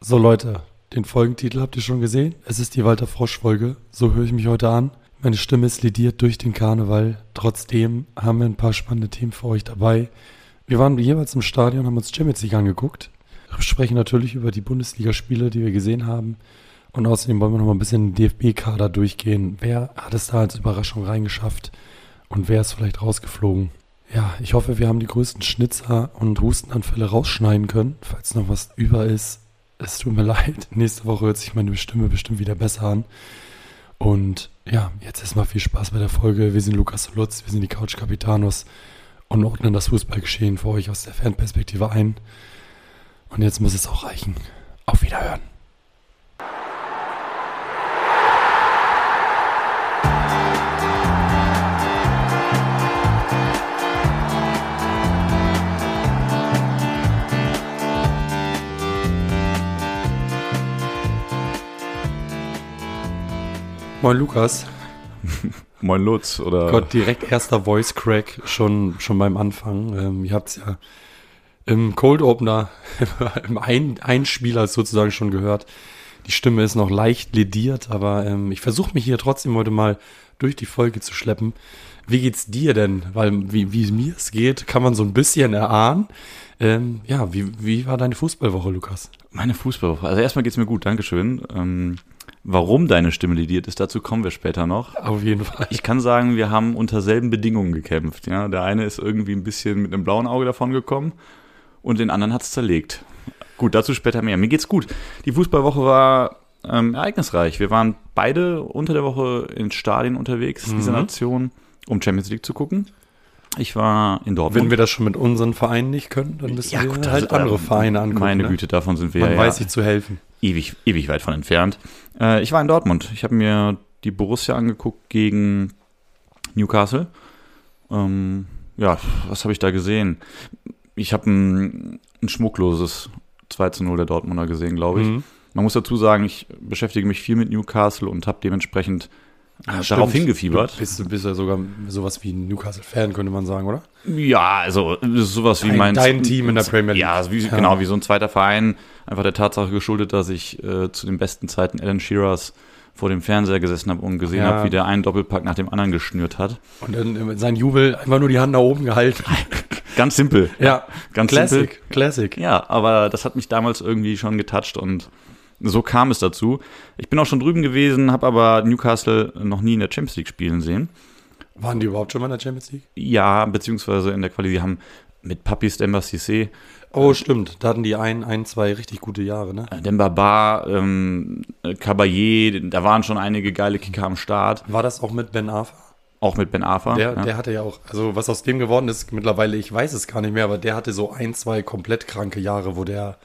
So Leute, den Folgentitel habt ihr schon gesehen. Es ist die Walter Frosch Folge. So höre ich mich heute an. Meine Stimme ist lidiert durch den Karneval. Trotzdem haben wir ein paar spannende Themen für euch dabei. Wir waren jeweils im Stadion, haben uns Champions League angeguckt. Wir sprechen natürlich über die Bundesligaspiele, die wir gesehen haben. Und außerdem wollen wir noch mal ein bisschen den DFB-Kader durchgehen. Wer hat es da als Überraschung reingeschafft und wer ist vielleicht rausgeflogen? Ja, ich hoffe, wir haben die größten Schnitzer und Hustenanfälle rausschneiden können. Falls noch was über ist, es tut mir leid. Nächste Woche hört sich meine Stimme bestimmt wieder besser an. Und ja, jetzt erstmal viel Spaß bei der Folge. Wir sind Lukas Lutz, wir sind die Couch Capitanos und ordnen das Fußballgeschehen für euch aus der Fanperspektive ein. Und jetzt muss es auch reichen. Auf Wiederhören. Moin Lukas. Moin Lutz oder. Gott, direkt erster Voice Crack schon, schon beim Anfang. Ähm, ihr habt es ja im Cold Opener, im Ein Einspieler sozusagen schon gehört. Die Stimme ist noch leicht lediert, aber ähm, ich versuche mich hier trotzdem heute mal durch die Folge zu schleppen. Wie geht's dir denn? Weil wie, wie mir es geht, kann man so ein bisschen erahnen. Ähm, ja, wie, wie war deine Fußballwoche, Lukas? Meine Fußballwoche. Also erstmal geht's mir gut, Dankeschön. Ähm, warum deine Stimme lidiert ist, dazu kommen wir später noch. Auf jeden Fall. Ich kann sagen, wir haben unter selben Bedingungen gekämpft. Ja, der eine ist irgendwie ein bisschen mit einem blauen Auge davon gekommen und den anderen hat's zerlegt. Gut, dazu später mehr. Mir geht's gut. Die Fußballwoche war ähm, ereignisreich. Wir waren beide unter der Woche in Stadien unterwegs, mhm. dieser Nation, um Champions League zu gucken. Ich war in Dortmund. Wenn wir das schon mit unseren Vereinen nicht können, dann müssen ja, wir gut, halt andere Vereine angucken. Meine ne? Güte, davon sind wir Man ja. weiß sich zu helfen. Ewig, ewig weit von entfernt. Äh, ich war in Dortmund. Ich habe mir die Borussia angeguckt gegen Newcastle. Ähm, ja, was habe ich da gesehen? Ich habe ein, ein, schmuckloses 2 zu 0 der Dortmunder gesehen, glaube ich. Mhm. Man muss dazu sagen, ich beschäftige mich viel mit Newcastle und habe dementsprechend Ah, darauf hingefiebert. Bist du bist ja sogar sowas wie ein Newcastle-Fan, könnte man sagen, oder? Ja, also sowas wie dein, mein dein Team in der Premier League. Ja, wie, ja, genau, wie so ein zweiter Verein. Einfach der Tatsache geschuldet, dass ich äh, zu den besten Zeiten Alan Shearers vor dem Fernseher gesessen habe und gesehen ja. habe, wie der einen Doppelpack nach dem anderen geschnürt hat. Und dann sein Jubel einfach nur die Hand nach oben gehalten. ganz simpel. Ja, ganz Classic, simpel. Classic. Ja, aber das hat mich damals irgendwie schon getoucht und so kam es dazu. Ich bin auch schon drüben gewesen, habe aber Newcastle noch nie in der Champions League spielen sehen. Waren die überhaupt schon mal in der Champions League? Ja, beziehungsweise in der Quali. Die haben mit Papis Demba Cissé. Oh, stimmt. Da hatten die ein, ein, zwei richtig gute Jahre, ne? Äh, Demba Ba, ähm, Caballé, da waren schon einige geile Kicker am Start. War das auch mit Ben Arfa? Auch mit Ben Arfa. Der, ja. der hatte ja auch, also was aus dem geworden ist mittlerweile, ich weiß es gar nicht mehr, aber der hatte so ein, zwei komplett kranke Jahre, wo der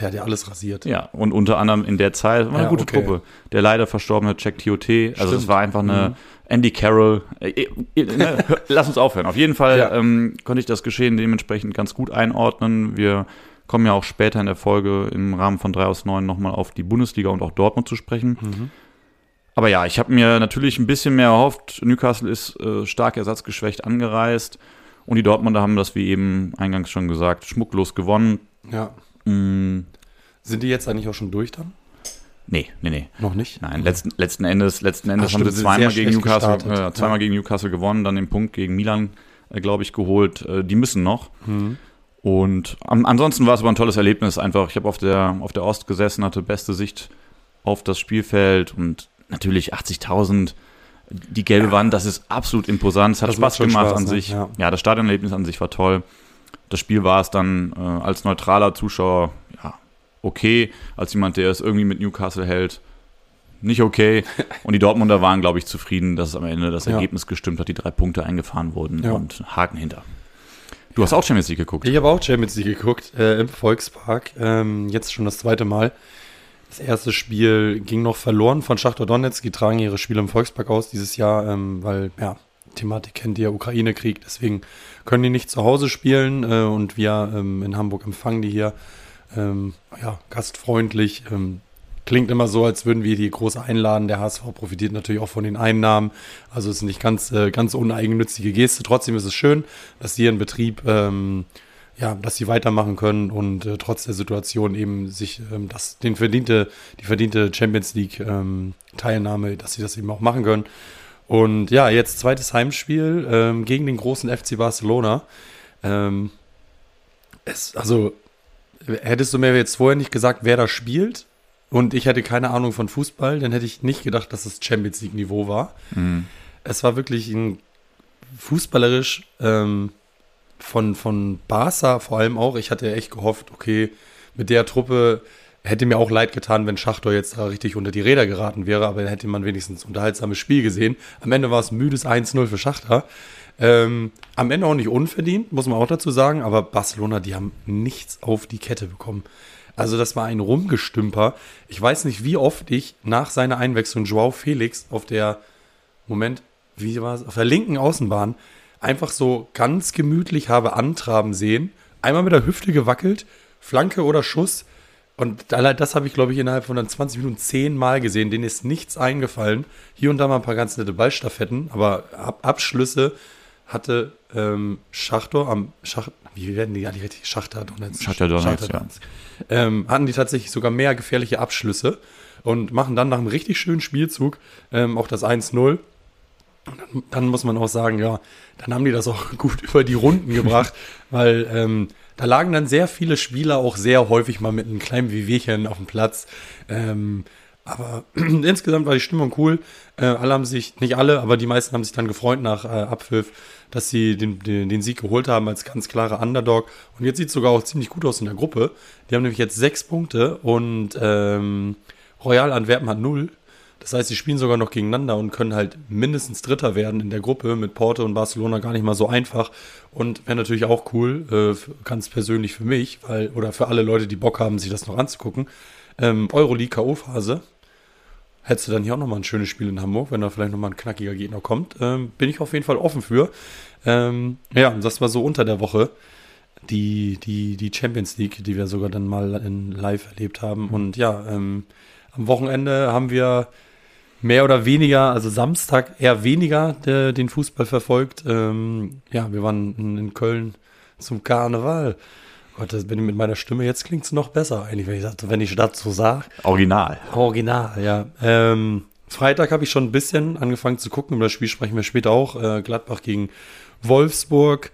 der hat ja alles rasiert. Ja, und unter anderem in der Zeit war eine ja, gute okay. Truppe. Der leider verstorbene Jack TOT, also es war einfach eine mhm. Andy Carroll. Äh, äh, ne, lass uns aufhören. Auf jeden Fall ja. ähm, konnte ich das Geschehen dementsprechend ganz gut einordnen. Wir kommen ja auch später in der Folge im Rahmen von 3 aus 9 nochmal auf die Bundesliga und auch Dortmund zu sprechen. Mhm. Aber ja, ich habe mir natürlich ein bisschen mehr erhofft. Newcastle ist äh, stark ersatzgeschwächt angereist. Und die Dortmunder haben das, wie eben eingangs schon gesagt, schmucklos gewonnen. Ja. Mm. Sind die jetzt eigentlich auch schon durch dann? Nee, nee, nee. Noch nicht? Nein, letzten, letzten Endes, letzten Endes Ach, haben sie zweimal gegen Newcastle, äh, zweimal ja. gegen Newcastle gewonnen, dann den Punkt gegen Milan, äh, glaube ich, geholt. Äh, die müssen noch. Mhm. Und am, ansonsten war es aber ein tolles Erlebnis einfach. Ich habe auf der, auf der Ost gesessen, hatte beste Sicht auf das Spielfeld und natürlich 80.000. Die gelbe ja. Wand, das ist absolut imposant. Es hat das Spaß gemacht Spaß, an ne? sich. Ja. ja, das Stadionerlebnis an sich war toll. Das Spiel war es dann äh, als neutraler Zuschauer, okay. Als jemand, der es irgendwie mit Newcastle hält, nicht okay. Und die Dortmunder waren, glaube ich, zufrieden, dass es am Ende das Ergebnis gestimmt hat, die drei Punkte eingefahren wurden ja. und Haken hinter. Du hast auch Champions League geguckt. Ich habe auch Champions League geguckt, äh, im Volkspark. Ähm, jetzt schon das zweite Mal. Das erste Spiel ging noch verloren von Schachtor Donetsk. Die tragen ihre Spiele im Volkspark aus dieses Jahr, ähm, weil, ja, Thematik kennt ihr, Ukraine-Krieg. Deswegen können die nicht zu Hause spielen äh, und wir ähm, in Hamburg empfangen die hier ähm, ja, gastfreundlich. Ähm, klingt immer so, als würden wir die groß einladen. Der HSV profitiert natürlich auch von den Einnahmen. Also es ist nicht ganz, äh, ganz uneigennützige Geste. Trotzdem ist es schön, dass sie ihren Betrieb ähm, ja, dass sie weitermachen können und äh, trotz der Situation eben sich ähm, das, den verdiente, die verdiente Champions League ähm, Teilnahme, dass sie das eben auch machen können. Und ja, jetzt zweites Heimspiel ähm, gegen den großen FC Barcelona. Ähm, es, also hättest du mir jetzt vorher nicht gesagt, wer da spielt und ich hätte keine Ahnung von Fußball, dann hätte ich nicht gedacht, dass es Champions League Niveau war. Mhm. Es war wirklich ein fußballerisch ähm, von, von Barca vor allem auch. Ich hatte echt gehofft, okay, mit der Truppe hätte mir auch leid getan, wenn Schachtor jetzt da richtig unter die Räder geraten wäre, aber dann hätte man wenigstens ein unterhaltsames Spiel gesehen. Am Ende war es ein müdes 1-0 für Schachter. Ähm, am Ende auch nicht unverdient, muss man auch dazu sagen, aber Barcelona, die haben nichts auf die Kette bekommen. Also das war ein Rumgestümper. Ich weiß nicht, wie oft ich nach seiner Einwechslung Joao Felix auf der, Moment, wie war es, auf der linken Außenbahn einfach so ganz gemütlich habe antraben sehen. Einmal mit der Hüfte gewackelt, Flanke oder Schuss. Und das habe ich, glaube ich, innerhalb von 20 Minuten zehnmal gesehen. Denen ist nichts eingefallen. Hier und da mal ein paar ganz nette Ballstaffetten, aber Ab Abschlüsse hatte ähm, Schachtor am Schach, wie werden die eigentlich richtig? Schachter Donetsk. Schachter Donetsk, ja. Ähm, hatten die tatsächlich sogar mehr gefährliche Abschlüsse und machen dann nach einem richtig schönen Spielzug ähm, auch das 1-0. Dann, dann, muss man auch sagen, ja, dann haben die das auch gut über die Runden gebracht, weil ähm, da lagen dann sehr viele Spieler auch sehr häufig mal mit einem kleinen Wehwehchen auf dem Platz. Ähm, aber insgesamt war die Stimmung cool. Äh, alle haben sich, nicht alle, aber die meisten haben sich dann gefreut nach äh, Abpfiff, dass sie den, den, den, Sieg geholt haben als ganz klarer Underdog. Und jetzt sieht es sogar auch ziemlich gut aus in der Gruppe. Die haben nämlich jetzt sechs Punkte und ähm, Royal Antwerpen hat null. Das heißt, sie spielen sogar noch gegeneinander und können halt mindestens Dritter werden in der Gruppe mit Porto und Barcelona gar nicht mal so einfach. Und wäre natürlich auch cool, äh, ganz persönlich für mich, weil, oder für alle Leute, die Bock haben, sich das noch anzugucken. Ähm, Euroleague K.O.-Phase. Hättest du dann hier auch nochmal ein schönes Spiel in Hamburg, wenn da vielleicht nochmal ein knackiger Gegner kommt. Ähm, bin ich auf jeden Fall offen für. Ähm, ja, das war so unter der Woche die, die, die Champions League, die wir sogar dann mal in live erlebt haben. Und ja, ähm, am Wochenende haben wir mehr oder weniger, also Samstag eher weniger äh, den Fußball verfolgt. Ähm, ja, wir waren in, in, Köln zum Karneval. Gott, das, mit meiner Stimme jetzt klingt es noch besser, eigentlich, wenn ich, das, wenn ich das so sage. Original. Original, ja. Ähm, Freitag habe ich schon ein bisschen angefangen zu gucken. Über das Spiel sprechen wir später auch. Äh, Gladbach gegen Wolfsburg.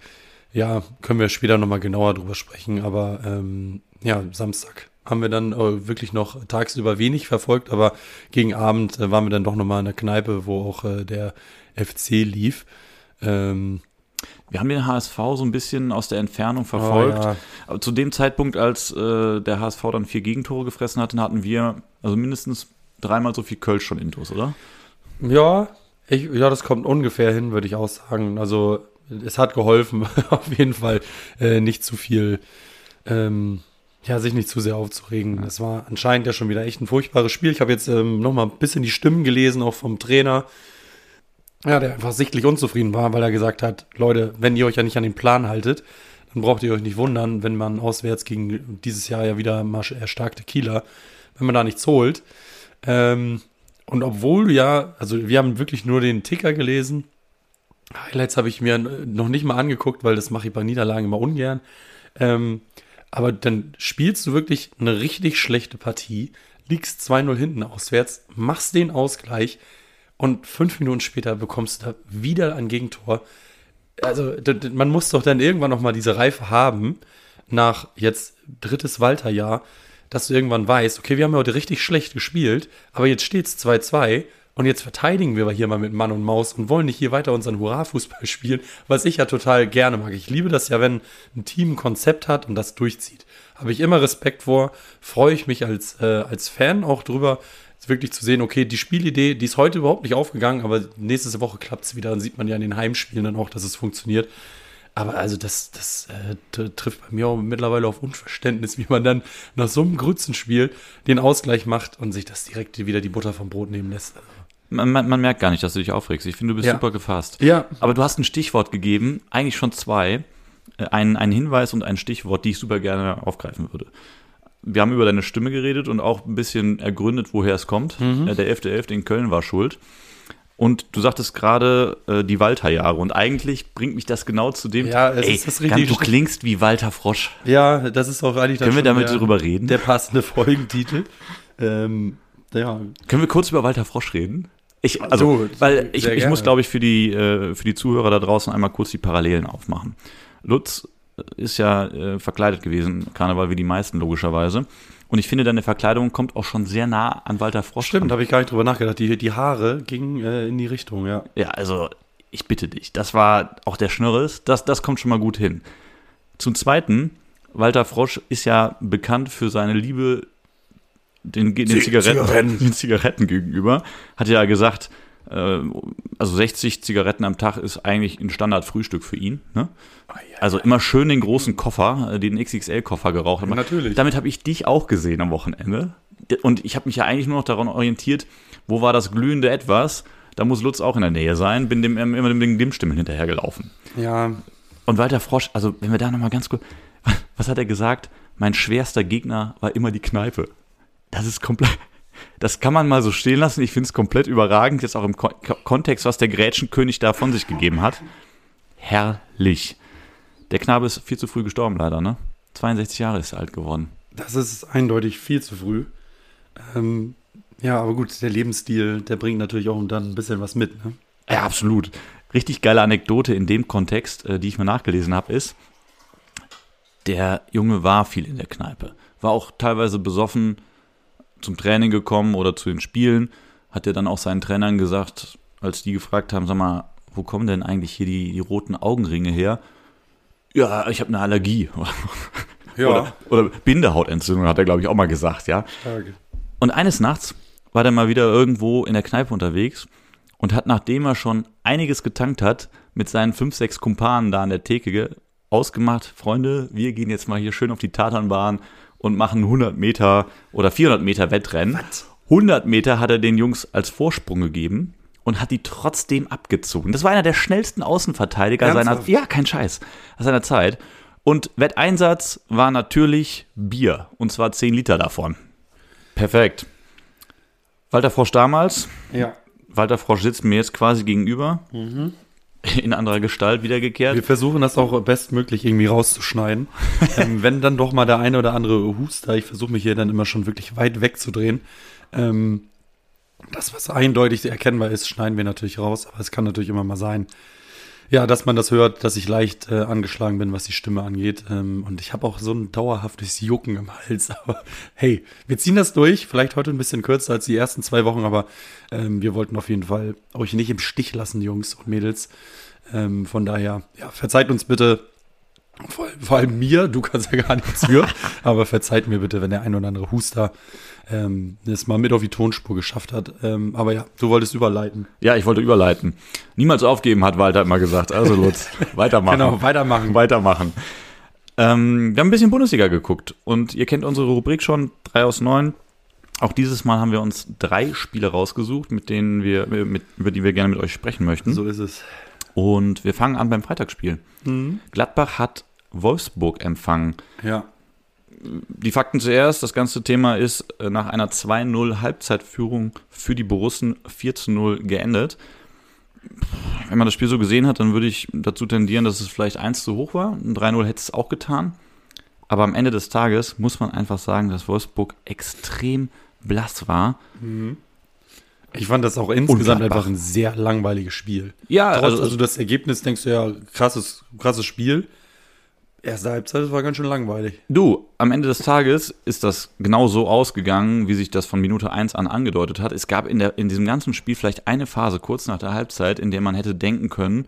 Ja, können wir später nochmal genauer drüber sprechen. Aber ähm, ja, Samstag haben wir dann äh, wirklich noch tagsüber wenig verfolgt, aber gegen Abend äh, waren wir dann doch nochmal in der Kneipe, wo auch äh, der FC lief. Ähm, wir haben den HSV so ein bisschen aus der Entfernung verfolgt. Oh, ja. Aber zu dem Zeitpunkt, als äh, der HSV dann vier Gegentore gefressen hatte, hatten wir also mindestens dreimal so viel Kölsch schon intus, oder? Ja, ich, ja, das kommt ungefähr hin, würde ich auch sagen. Also es hat geholfen, auf jeden Fall äh, nicht zu viel ähm, ja, sich nicht zu sehr aufzuregen. Es war anscheinend ja schon wieder echt ein furchtbares Spiel. Ich habe jetzt ähm, noch mal ein bisschen die Stimmen gelesen, auch vom Trainer. Ja, der einfach sichtlich unzufrieden war, weil er gesagt hat, Leute, wenn ihr euch ja nicht an den Plan haltet, dann braucht ihr euch nicht wundern, wenn man auswärts gegen dieses Jahr ja wieder mal erstarkte Kieler, wenn man da nichts holt. Ähm, und obwohl ja, also wir haben wirklich nur den Ticker gelesen. Highlights habe ich mir noch nicht mal angeguckt, weil das mache ich bei Niederlagen immer ungern. Ähm, aber dann spielst du wirklich eine richtig schlechte Partie, liegst 2-0 hinten auswärts, machst den Ausgleich und fünf Minuten später bekommst du da wieder ein Gegentor. Also man muss doch dann irgendwann noch mal diese Reife haben, nach jetzt drittes Walter-Jahr, dass du irgendwann weißt, okay, wir haben heute richtig schlecht gespielt, aber jetzt steht es 2-2 und jetzt verteidigen wir hier mal mit Mann und Maus und wollen nicht hier weiter unseren Hurra-Fußball spielen, was ich ja total gerne mag. Ich liebe das ja, wenn ein Team ein Konzept hat und das durchzieht. Habe ich immer Respekt vor, freue ich mich als, äh, als Fan auch drüber, wirklich zu sehen, okay, die Spielidee, die ist heute überhaupt nicht aufgegangen, aber nächste Woche klappt es wieder. Dann sieht man ja in den Heimspielen dann auch, dass es funktioniert. Aber also das, das äh, trifft bei mir auch mittlerweile auf Unverständnis, wie man dann nach so einem Grützenspiel den Ausgleich macht und sich das direkt wieder die Butter vom Brot nehmen lässt. Man, man, man, merkt gar nicht, dass du dich aufregst. Ich finde, du bist ja. super gefasst. Ja. Aber du hast ein Stichwort gegeben, eigentlich schon zwei. Äh, ein, ein Hinweis und ein Stichwort, die ich super gerne aufgreifen würde. Wir haben über deine Stimme geredet und auch ein bisschen ergründet, woher es kommt. Mhm. Äh, der 11.11. .11. in Köln war schuld. Und du sagtest gerade äh, die Walter-Jahre. Und eigentlich bringt mich das genau zu dem. Ja, es ey, ist das richtig. Du klingst wie Walter Frosch. Ja, das ist auch eigentlich. Können wir damit der, drüber reden? Der passende Folgentitel. ähm, ja. Können wir kurz über Walter Frosch reden? Ich, also, so, weil ich, ich muss, glaube ich, für die, äh, für die Zuhörer da draußen einmal kurz die Parallelen aufmachen. Lutz ist ja äh, verkleidet gewesen, Karneval wie die meisten logischerweise. Und ich finde, deine Verkleidung kommt auch schon sehr nah an Walter Frosch. Stimmt, habe ich gar nicht drüber nachgedacht. Die, die Haare gingen äh, in die Richtung, ja. Ja, also ich bitte dich. Das war auch der Schnürres. Das, das kommt schon mal gut hin. Zum Zweiten, Walter Frosch ist ja bekannt für seine Liebe den, den, Zigaretten, Zigaretten. den Zigaretten gegenüber. Hat ja gesagt, äh, also 60 Zigaretten am Tag ist eigentlich ein Standardfrühstück für ihn. Ne? Also immer schön den großen Koffer, äh, den XXL-Koffer geraucht. Aber natürlich. Damit habe ich dich auch gesehen am Wochenende. Und ich habe mich ja eigentlich nur noch daran orientiert, wo war das glühende Etwas? Da muss Lutz auch in der Nähe sein. Bin dem immer dem Glimmstimmen hinterhergelaufen. Ja. Und Walter Frosch, also wenn wir da nochmal ganz kurz, was hat er gesagt? Mein schwerster Gegner war immer die Kneipe. Das ist komplett, das kann man mal so stehen lassen. Ich finde es komplett überragend, jetzt auch im Ko Kontext, was der Grätschenkönig da von sich gegeben hat. Herrlich. Der Knabe ist viel zu früh gestorben, leider, ne? 62 Jahre ist er alt geworden. Das ist eindeutig viel zu früh. Ähm, ja, aber gut, der Lebensstil, der bringt natürlich auch dann ein bisschen was mit, ne? Ja, absolut. Richtig geile Anekdote in dem Kontext, äh, die ich mir nachgelesen habe, ist, der Junge war viel in der Kneipe. War auch teilweise besoffen, zum Training gekommen oder zu den Spielen, hat er dann auch seinen Trainern gesagt, als die gefragt haben, sag mal, wo kommen denn eigentlich hier die, die roten Augenringe her? Ja, ich habe eine Allergie. Ja. Oder, oder Bindehautentzündung, hat er, glaube ich, auch mal gesagt, ja. Und eines Nachts war er mal wieder irgendwo in der Kneipe unterwegs und hat, nachdem er schon einiges getankt hat, mit seinen fünf, sechs Kumpanen da an der Theke ausgemacht, Freunde, wir gehen jetzt mal hier schön auf die Tatanbahn und machen 100 Meter oder 400 Meter Wettrennen. Was? 100 Meter hat er den Jungs als Vorsprung gegeben und hat die trotzdem abgezogen. Das war einer der schnellsten Außenverteidiger Ernsthaft? seiner Ja, kein Scheiß. Seiner Zeit. Und Wetteinsatz war natürlich Bier. Und zwar 10 Liter davon. Perfekt. Walter Frosch damals. Ja. Walter Frosch sitzt mir jetzt quasi gegenüber. Mhm in anderer Gestalt wiedergekehrt. Wir versuchen das auch bestmöglich irgendwie rauszuschneiden. ähm, wenn dann doch mal der eine oder andere Huster, ich versuche mich hier dann immer schon wirklich weit wegzudrehen. Ähm, das, was eindeutig erkennbar ist, schneiden wir natürlich raus, aber es kann natürlich immer mal sein, ja, dass man das hört, dass ich leicht äh, angeschlagen bin, was die Stimme angeht. Ähm, und ich habe auch so ein dauerhaftes Jucken im Hals. Aber hey, wir ziehen das durch. Vielleicht heute ein bisschen kürzer als die ersten zwei Wochen, aber ähm, wir wollten auf jeden Fall euch nicht im Stich lassen, Jungs und Mädels. Ähm, von daher, ja, verzeiht uns bitte. Vor, vor allem mir, du kannst ja gar nichts für, aber verzeiht mir bitte, wenn der ein oder andere Huster ähm, es mal mit auf die Tonspur geschafft hat. Ähm, aber ja, du wolltest überleiten. Ja, ich wollte überleiten. Niemals aufgeben, hat Walter immer gesagt. Also Lutz, weitermachen. genau, weitermachen. Weitermachen. Ähm, wir haben ein bisschen Bundesliga geguckt und ihr kennt unsere Rubrik schon, drei aus neun. Auch dieses Mal haben wir uns drei Spiele rausgesucht, mit denen wir, mit, über die wir gerne mit euch sprechen möchten. So ist es. Und wir fangen an beim Freitagsspiel. Mhm. Gladbach hat Wolfsburg empfangen. Ja die Fakten zuerst. Das ganze Thema ist äh, nach einer 2-0 Halbzeitführung für die Borussen 4-0 geendet. Wenn man das Spiel so gesehen hat, dann würde ich dazu tendieren, dass es vielleicht 1 zu hoch war. Ein 3-0 hätte es auch getan. Aber am Ende des Tages muss man einfach sagen, dass Wolfsburg extrem blass war. Mhm. Ich fand das auch insgesamt einfach ein sehr langweiliges Spiel. Ja, Trotz, also, also das Ergebnis denkst du ja, krasses, krasses Spiel. Erste Halbzeit, das war ganz schön langweilig. Du, am Ende des Tages ist das genau so ausgegangen, wie sich das von Minute 1 an angedeutet hat. Es gab in, der, in diesem ganzen Spiel vielleicht eine Phase kurz nach der Halbzeit, in der man hätte denken können,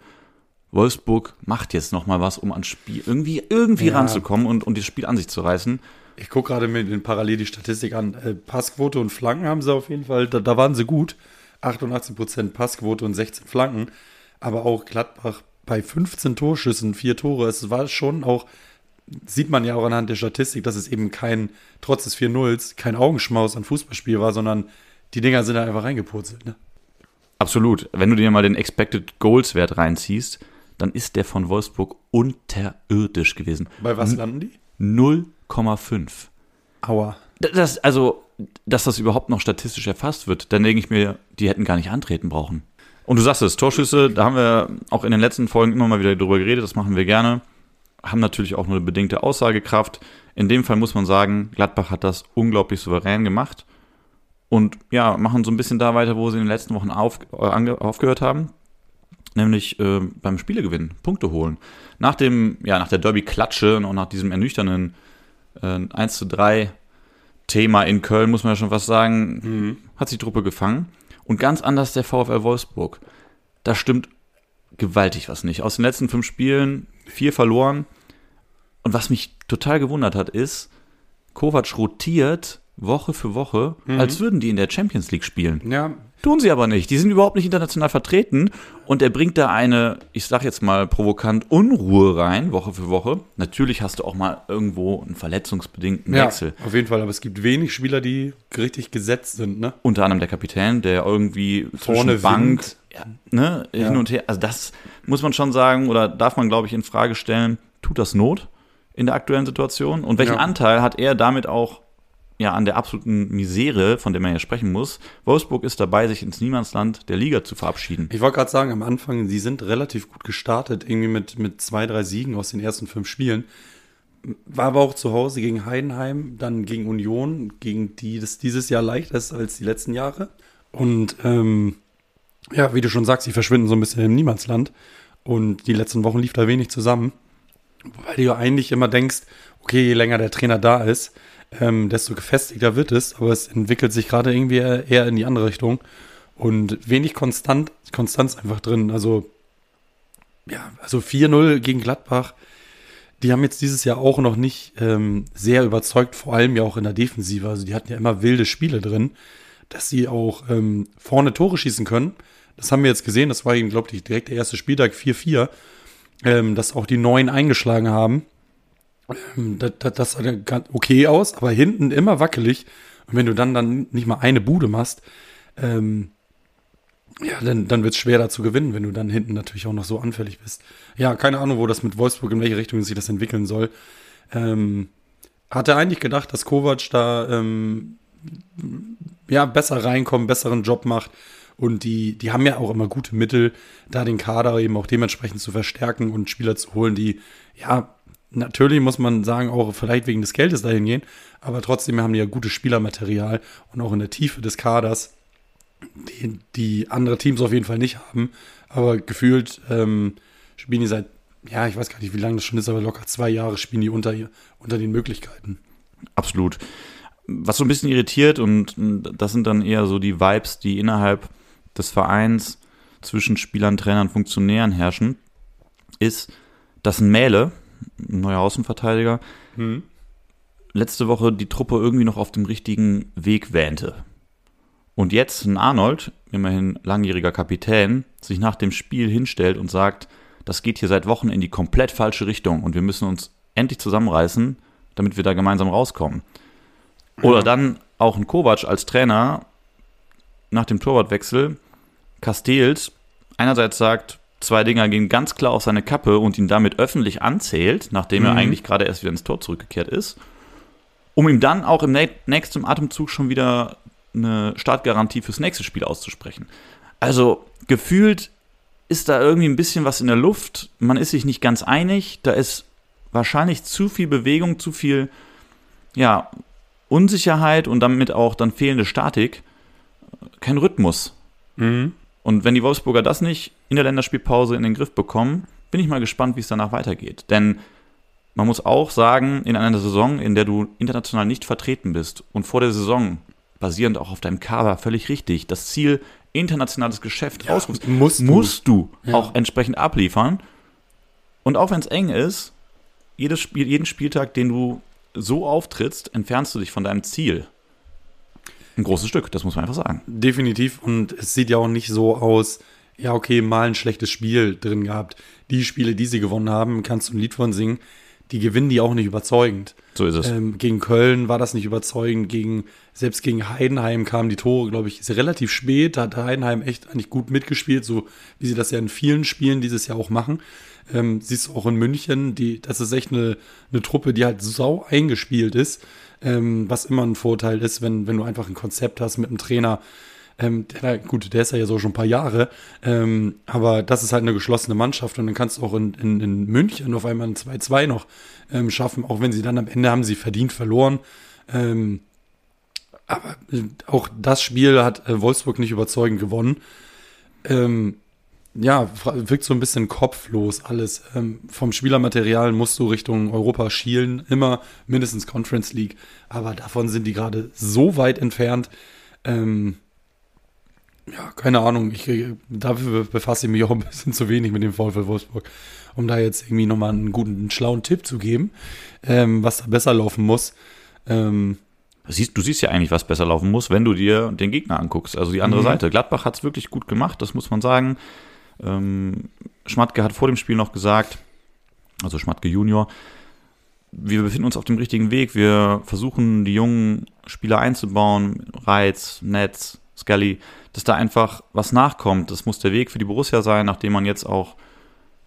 Wolfsburg macht jetzt nochmal was, um ans Spiel irgendwie, irgendwie ja. ranzukommen und, und das Spiel an sich zu reißen. Ich gucke gerade mit den Parallel die Statistik an. Äh, Passquote und Flanken haben sie auf jeden Fall, da, da waren sie gut. 88% Passquote und 16 Flanken. Aber auch Gladbach bei 15 Torschüssen, vier Tore, es war schon auch, sieht man ja auch anhand der Statistik, dass es eben kein, trotz des 4-0s, kein Augenschmaus an Fußballspiel war, sondern die Dinger sind da einfach reingepurzelt. Ne? Absolut. Wenn du dir mal den Expected Goals Wert reinziehst, dann ist der von Wolfsburg unterirdisch gewesen. Bei was landen die? 0,5. Aua. Das, also, dass das überhaupt noch statistisch erfasst wird, dann denke ich mir, die hätten gar nicht antreten brauchen. Und du sagst es, Torschüsse, da haben wir auch in den letzten Folgen immer mal wieder drüber geredet, das machen wir gerne, haben natürlich auch nur eine bedingte Aussagekraft. In dem Fall muss man sagen, Gladbach hat das unglaublich souverän gemacht und ja, machen so ein bisschen da weiter, wo sie in den letzten Wochen auf, äh, aufgehört haben, nämlich äh, beim Spielegewinn, Punkte holen. Nach dem, ja, nach der Derby-Klatsche und auch nach diesem ernüchternden äh, 1 zu 3 Thema in Köln, muss man ja schon was sagen, mhm. hat sich die Truppe gefangen. Und ganz anders der VfL Wolfsburg. Da stimmt gewaltig was nicht. Aus den letzten fünf Spielen vier verloren. Und was mich total gewundert hat, ist, Kovac rotiert Woche für Woche, mhm. als würden die in der Champions League spielen. Ja. Tun sie aber nicht. Die sind überhaupt nicht international vertreten und er bringt da eine, ich sag jetzt mal provokant, Unruhe rein, Woche für Woche. Natürlich hast du auch mal irgendwo einen verletzungsbedingten ja, Wechsel. Auf jeden Fall, aber es gibt wenig Spieler, die richtig gesetzt sind, ne? Unter anderem der Kapitän, der irgendwie vorne Bank, ja, ne, ja. hin und her. Also das muss man schon sagen oder darf man, glaube ich, in Frage stellen. Tut das Not in der aktuellen Situation? Und welchen Anteil hat er damit auch ja an der absoluten Misere, von der man ja sprechen muss. Wolfsburg ist dabei, sich ins Niemandsland der Liga zu verabschieden. Ich wollte gerade sagen, am Anfang, sie sind relativ gut gestartet, irgendwie mit, mit zwei, drei Siegen aus den ersten fünf Spielen. War aber auch zu Hause gegen Heidenheim, dann gegen Union, gegen die das dieses Jahr leichter ist als die letzten Jahre. Und ähm, ja, wie du schon sagst, sie verschwinden so ein bisschen im Niemandsland. Und die letzten Wochen lief da wenig zusammen. Weil du ja eigentlich immer denkst, okay, je länger der Trainer da ist, ähm, desto gefestigter wird es, aber es entwickelt sich gerade irgendwie eher in die andere Richtung und wenig Konstant, Konstanz einfach drin. Also, ja, also 4-0 gegen Gladbach, die haben jetzt dieses Jahr auch noch nicht ähm, sehr überzeugt, vor allem ja auch in der Defensive. Also, die hatten ja immer wilde Spiele drin, dass sie auch ähm, vorne Tore schießen können. Das haben wir jetzt gesehen, das war eben, glaube ich, direkt der erste Spieltag 4-4, ähm, dass auch die Neuen eingeschlagen haben. Ähm, das, das, das sah okay aus, aber hinten immer wackelig. Und wenn du dann, dann nicht mal eine Bude machst, ähm, ja, dann, dann wird es schwer da zu gewinnen, wenn du dann hinten natürlich auch noch so anfällig bist. Ja, keine Ahnung, wo das mit Wolfsburg, in welche Richtung sich das entwickeln soll. Ähm, hatte eigentlich gedacht, dass Kovac da ähm, ja, besser reinkommt, besseren Job macht. Und die, die haben ja auch immer gute Mittel, da den Kader eben auch dementsprechend zu verstärken und Spieler zu holen, die ja Natürlich muss man sagen, auch vielleicht wegen des Geldes dahin gehen, aber trotzdem haben die ja gutes Spielermaterial und auch in der Tiefe des Kaders, die, die andere Teams auf jeden Fall nicht haben. Aber gefühlt ähm, spielen die seit, ja, ich weiß gar nicht, wie lange das schon ist, aber locker zwei Jahre spielen die unter, unter den Möglichkeiten. Absolut. Was so ein bisschen irritiert, und das sind dann eher so die Vibes, die innerhalb des Vereins zwischen Spielern, Trainern, Funktionären herrschen, ist, dass ein Mähle, ein neuer Außenverteidiger, hm. letzte Woche die Truppe irgendwie noch auf dem richtigen Weg wähnte. Und jetzt ein Arnold, immerhin langjähriger Kapitän, sich nach dem Spiel hinstellt und sagt, das geht hier seit Wochen in die komplett falsche Richtung und wir müssen uns endlich zusammenreißen, damit wir da gemeinsam rauskommen. Oder dann auch ein Kovac als Trainer nach dem Torwartwechsel Castells einerseits sagt, zwei Dinger gehen ganz klar auf seine Kappe und ihn damit öffentlich anzählt, nachdem mhm. er eigentlich gerade erst wieder ins Tor zurückgekehrt ist, um ihm dann auch im nächsten Atemzug schon wieder eine Startgarantie fürs nächste Spiel auszusprechen. Also gefühlt ist da irgendwie ein bisschen was in der Luft. Man ist sich nicht ganz einig. Da ist wahrscheinlich zu viel Bewegung, zu viel ja, Unsicherheit und damit auch dann fehlende Statik. Kein Rhythmus. Mhm. Und wenn die Wolfsburger das nicht in der Länderspielpause in den Griff bekommen, bin ich mal gespannt, wie es danach weitergeht. Denn man muss auch sagen, in einer Saison, in der du international nicht vertreten bist und vor der Saison, basierend auch auf deinem Kader, völlig richtig, das Ziel internationales Geschäft ja, ausrufst, musst, musst du, ja. auch entsprechend abliefern. Und auch wenn es eng ist, jedes Spiel, jeden Spieltag, den du so auftrittst, entfernst du dich von deinem Ziel ein großes Stück, das muss man einfach sagen. Definitiv. Und es sieht ja auch nicht so aus, ja, okay, mal ein schlechtes Spiel drin gehabt. Die Spiele, die sie gewonnen haben, kannst du ein Lied von singen, die gewinnen die auch nicht überzeugend. So ist es. Ähm, gegen Köln war das nicht überzeugend. Gegen, selbst gegen Heidenheim kamen die Tore, glaube ich, relativ spät. Da hat Heidenheim echt eigentlich gut mitgespielt, so wie sie das ja in vielen Spielen dieses Jahr auch machen. Ähm, siehst du auch in München, die, das ist echt eine, eine Truppe, die halt sau eingespielt ist ähm, was immer ein Vorteil ist, wenn, wenn du einfach ein Konzept hast mit einem Trainer, Ähm, der, gut, der ist ja so schon ein paar Jahre, ähm, aber das ist halt eine geschlossene Mannschaft und dann kannst du auch in, in, in München auf einmal ein 2-2 noch ähm, schaffen, auch wenn sie dann am Ende haben sie verdient verloren. Ähm, aber äh, auch das Spiel hat äh, Wolfsburg nicht überzeugend gewonnen. Ähm, ja, wirkt so ein bisschen kopflos alles. Ähm, vom Spielermaterial musst du Richtung Europa schielen, immer mindestens Conference League, aber davon sind die gerade so weit entfernt. Ähm, ja, keine Ahnung, ich, dafür befasse ich mich auch ein bisschen zu wenig mit dem VfL Wolfsburg, um da jetzt irgendwie nochmal einen guten, schlauen Tipp zu geben, ähm, was da besser laufen muss. Ähm, Siehst, du siehst ja eigentlich, was besser laufen muss, wenn du dir den Gegner anguckst, also die andere mhm. Seite. Gladbach hat es wirklich gut gemacht, das muss man sagen. Ähm, Schmatke hat vor dem Spiel noch gesagt, also Schmatke Junior, wir befinden uns auf dem richtigen Weg. Wir versuchen, die jungen Spieler einzubauen, Reiz, Netz, Scully, dass da einfach was nachkommt. Das muss der Weg für die Borussia sein, nachdem man jetzt auch,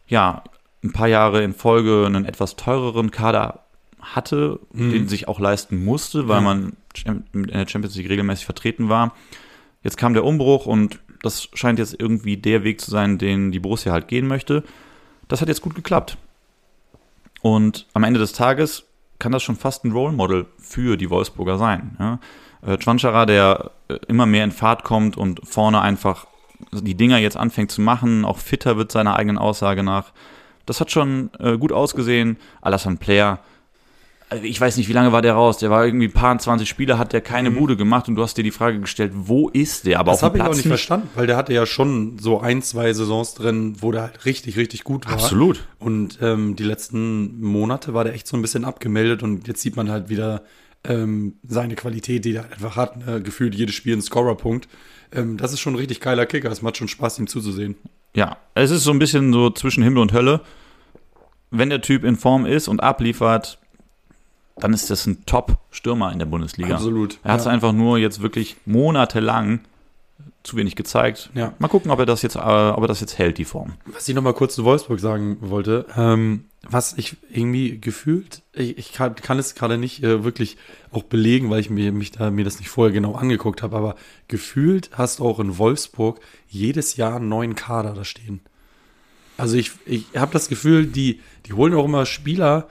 ja, ein paar Jahre in Folge einen etwas teureren Kader hatte, mhm. den sich auch leisten musste, weil man in der Champions League regelmäßig vertreten war. Jetzt kam der Umbruch und das scheint jetzt irgendwie der Weg zu sein, den die Borussia halt gehen möchte. Das hat jetzt gut geklappt. Und am Ende des Tages kann das schon fast ein Role Model für die Wolfsburger sein. Ja? Äh, Chwanchara, der äh, immer mehr in Fahrt kommt und vorne einfach die Dinger jetzt anfängt zu machen, auch fitter wird seiner eigenen Aussage nach. Das hat schon äh, gut ausgesehen. Alassane Player also ich weiß nicht, wie lange war der raus? Der war irgendwie ein paar 20 Spiele, hat der keine mhm. Bude gemacht und du hast dir die Frage gestellt, wo ist der? Aber das habe ich auch nicht, nicht verstanden, weil der hatte ja schon so ein, zwei Saisons drin, wo der halt richtig, richtig gut war. Absolut. Und ähm, die letzten Monate war der echt so ein bisschen abgemeldet und jetzt sieht man halt wieder ähm, seine Qualität, die er einfach hat. Ne? Gefühlt jedes Spiel ein Scorerpunkt. Ähm, das ist schon ein richtig geiler Kicker. Es macht schon Spaß, ihm zuzusehen. Ja, es ist so ein bisschen so zwischen Himmel und Hölle. Wenn der Typ in Form ist und abliefert, dann ist das ein Top-Stürmer in der Bundesliga. Absolut. Er hat es ja. einfach nur jetzt wirklich monatelang zu wenig gezeigt. Ja. Mal gucken, ob er das jetzt, äh, ob er das jetzt hält, die Form. Was ich noch mal kurz zu Wolfsburg sagen wollte, ähm, was ich irgendwie gefühlt, ich, ich kann, kann, es gerade nicht äh, wirklich auch belegen, weil ich mir, mich da, mir das nicht vorher genau angeguckt habe, aber gefühlt hast du auch in Wolfsburg jedes Jahr einen neuen Kader da stehen. Also ich, ich habe das Gefühl, die, die holen auch immer Spieler,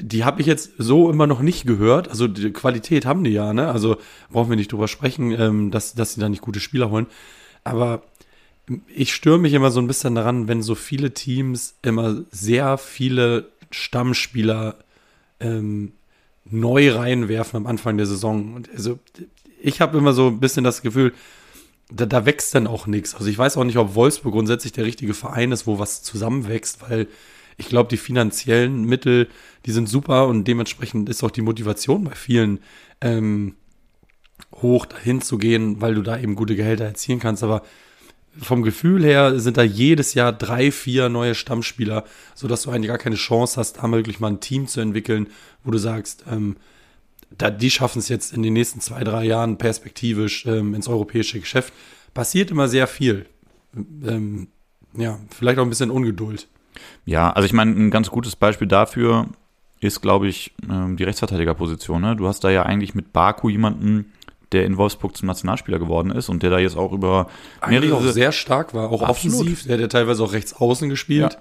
die habe ich jetzt so immer noch nicht gehört. Also die Qualität haben die ja, ne? Also brauchen wir nicht drüber sprechen, ähm, dass, dass sie da nicht gute Spieler holen. Aber ich störe mich immer so ein bisschen daran, wenn so viele Teams immer sehr viele Stammspieler ähm, neu reinwerfen am Anfang der Saison. Und also ich habe immer so ein bisschen das Gefühl, da, da wächst dann auch nichts. Also ich weiß auch nicht, ob Wolfsburg grundsätzlich der richtige Verein ist, wo was zusammenwächst, weil ich glaube, die finanziellen Mittel, die sind super und dementsprechend ist auch die Motivation bei vielen ähm, hoch, dahin zu gehen, weil du da eben gute Gehälter erzielen kannst. Aber vom Gefühl her sind da jedes Jahr drei, vier neue Stammspieler, sodass du eigentlich gar keine Chance hast, da wirklich mal ein Team zu entwickeln, wo du sagst, ähm, da, die schaffen es jetzt in den nächsten zwei, drei Jahren perspektivisch ähm, ins europäische Geschäft. Passiert immer sehr viel. Ähm, ja, vielleicht auch ein bisschen Ungeduld. Ja, also ich meine, ein ganz gutes Beispiel dafür ist, glaube ich, ähm, die Rechtsverteidigerposition. Ne? Du hast da ja eigentlich mit Baku jemanden, der in Wolfsburg zum Nationalspieler geworden ist und der da jetzt auch über mehrere auch sehr stark war, auch Absolut. offensiv, der hat ja teilweise auch rechts außen gespielt.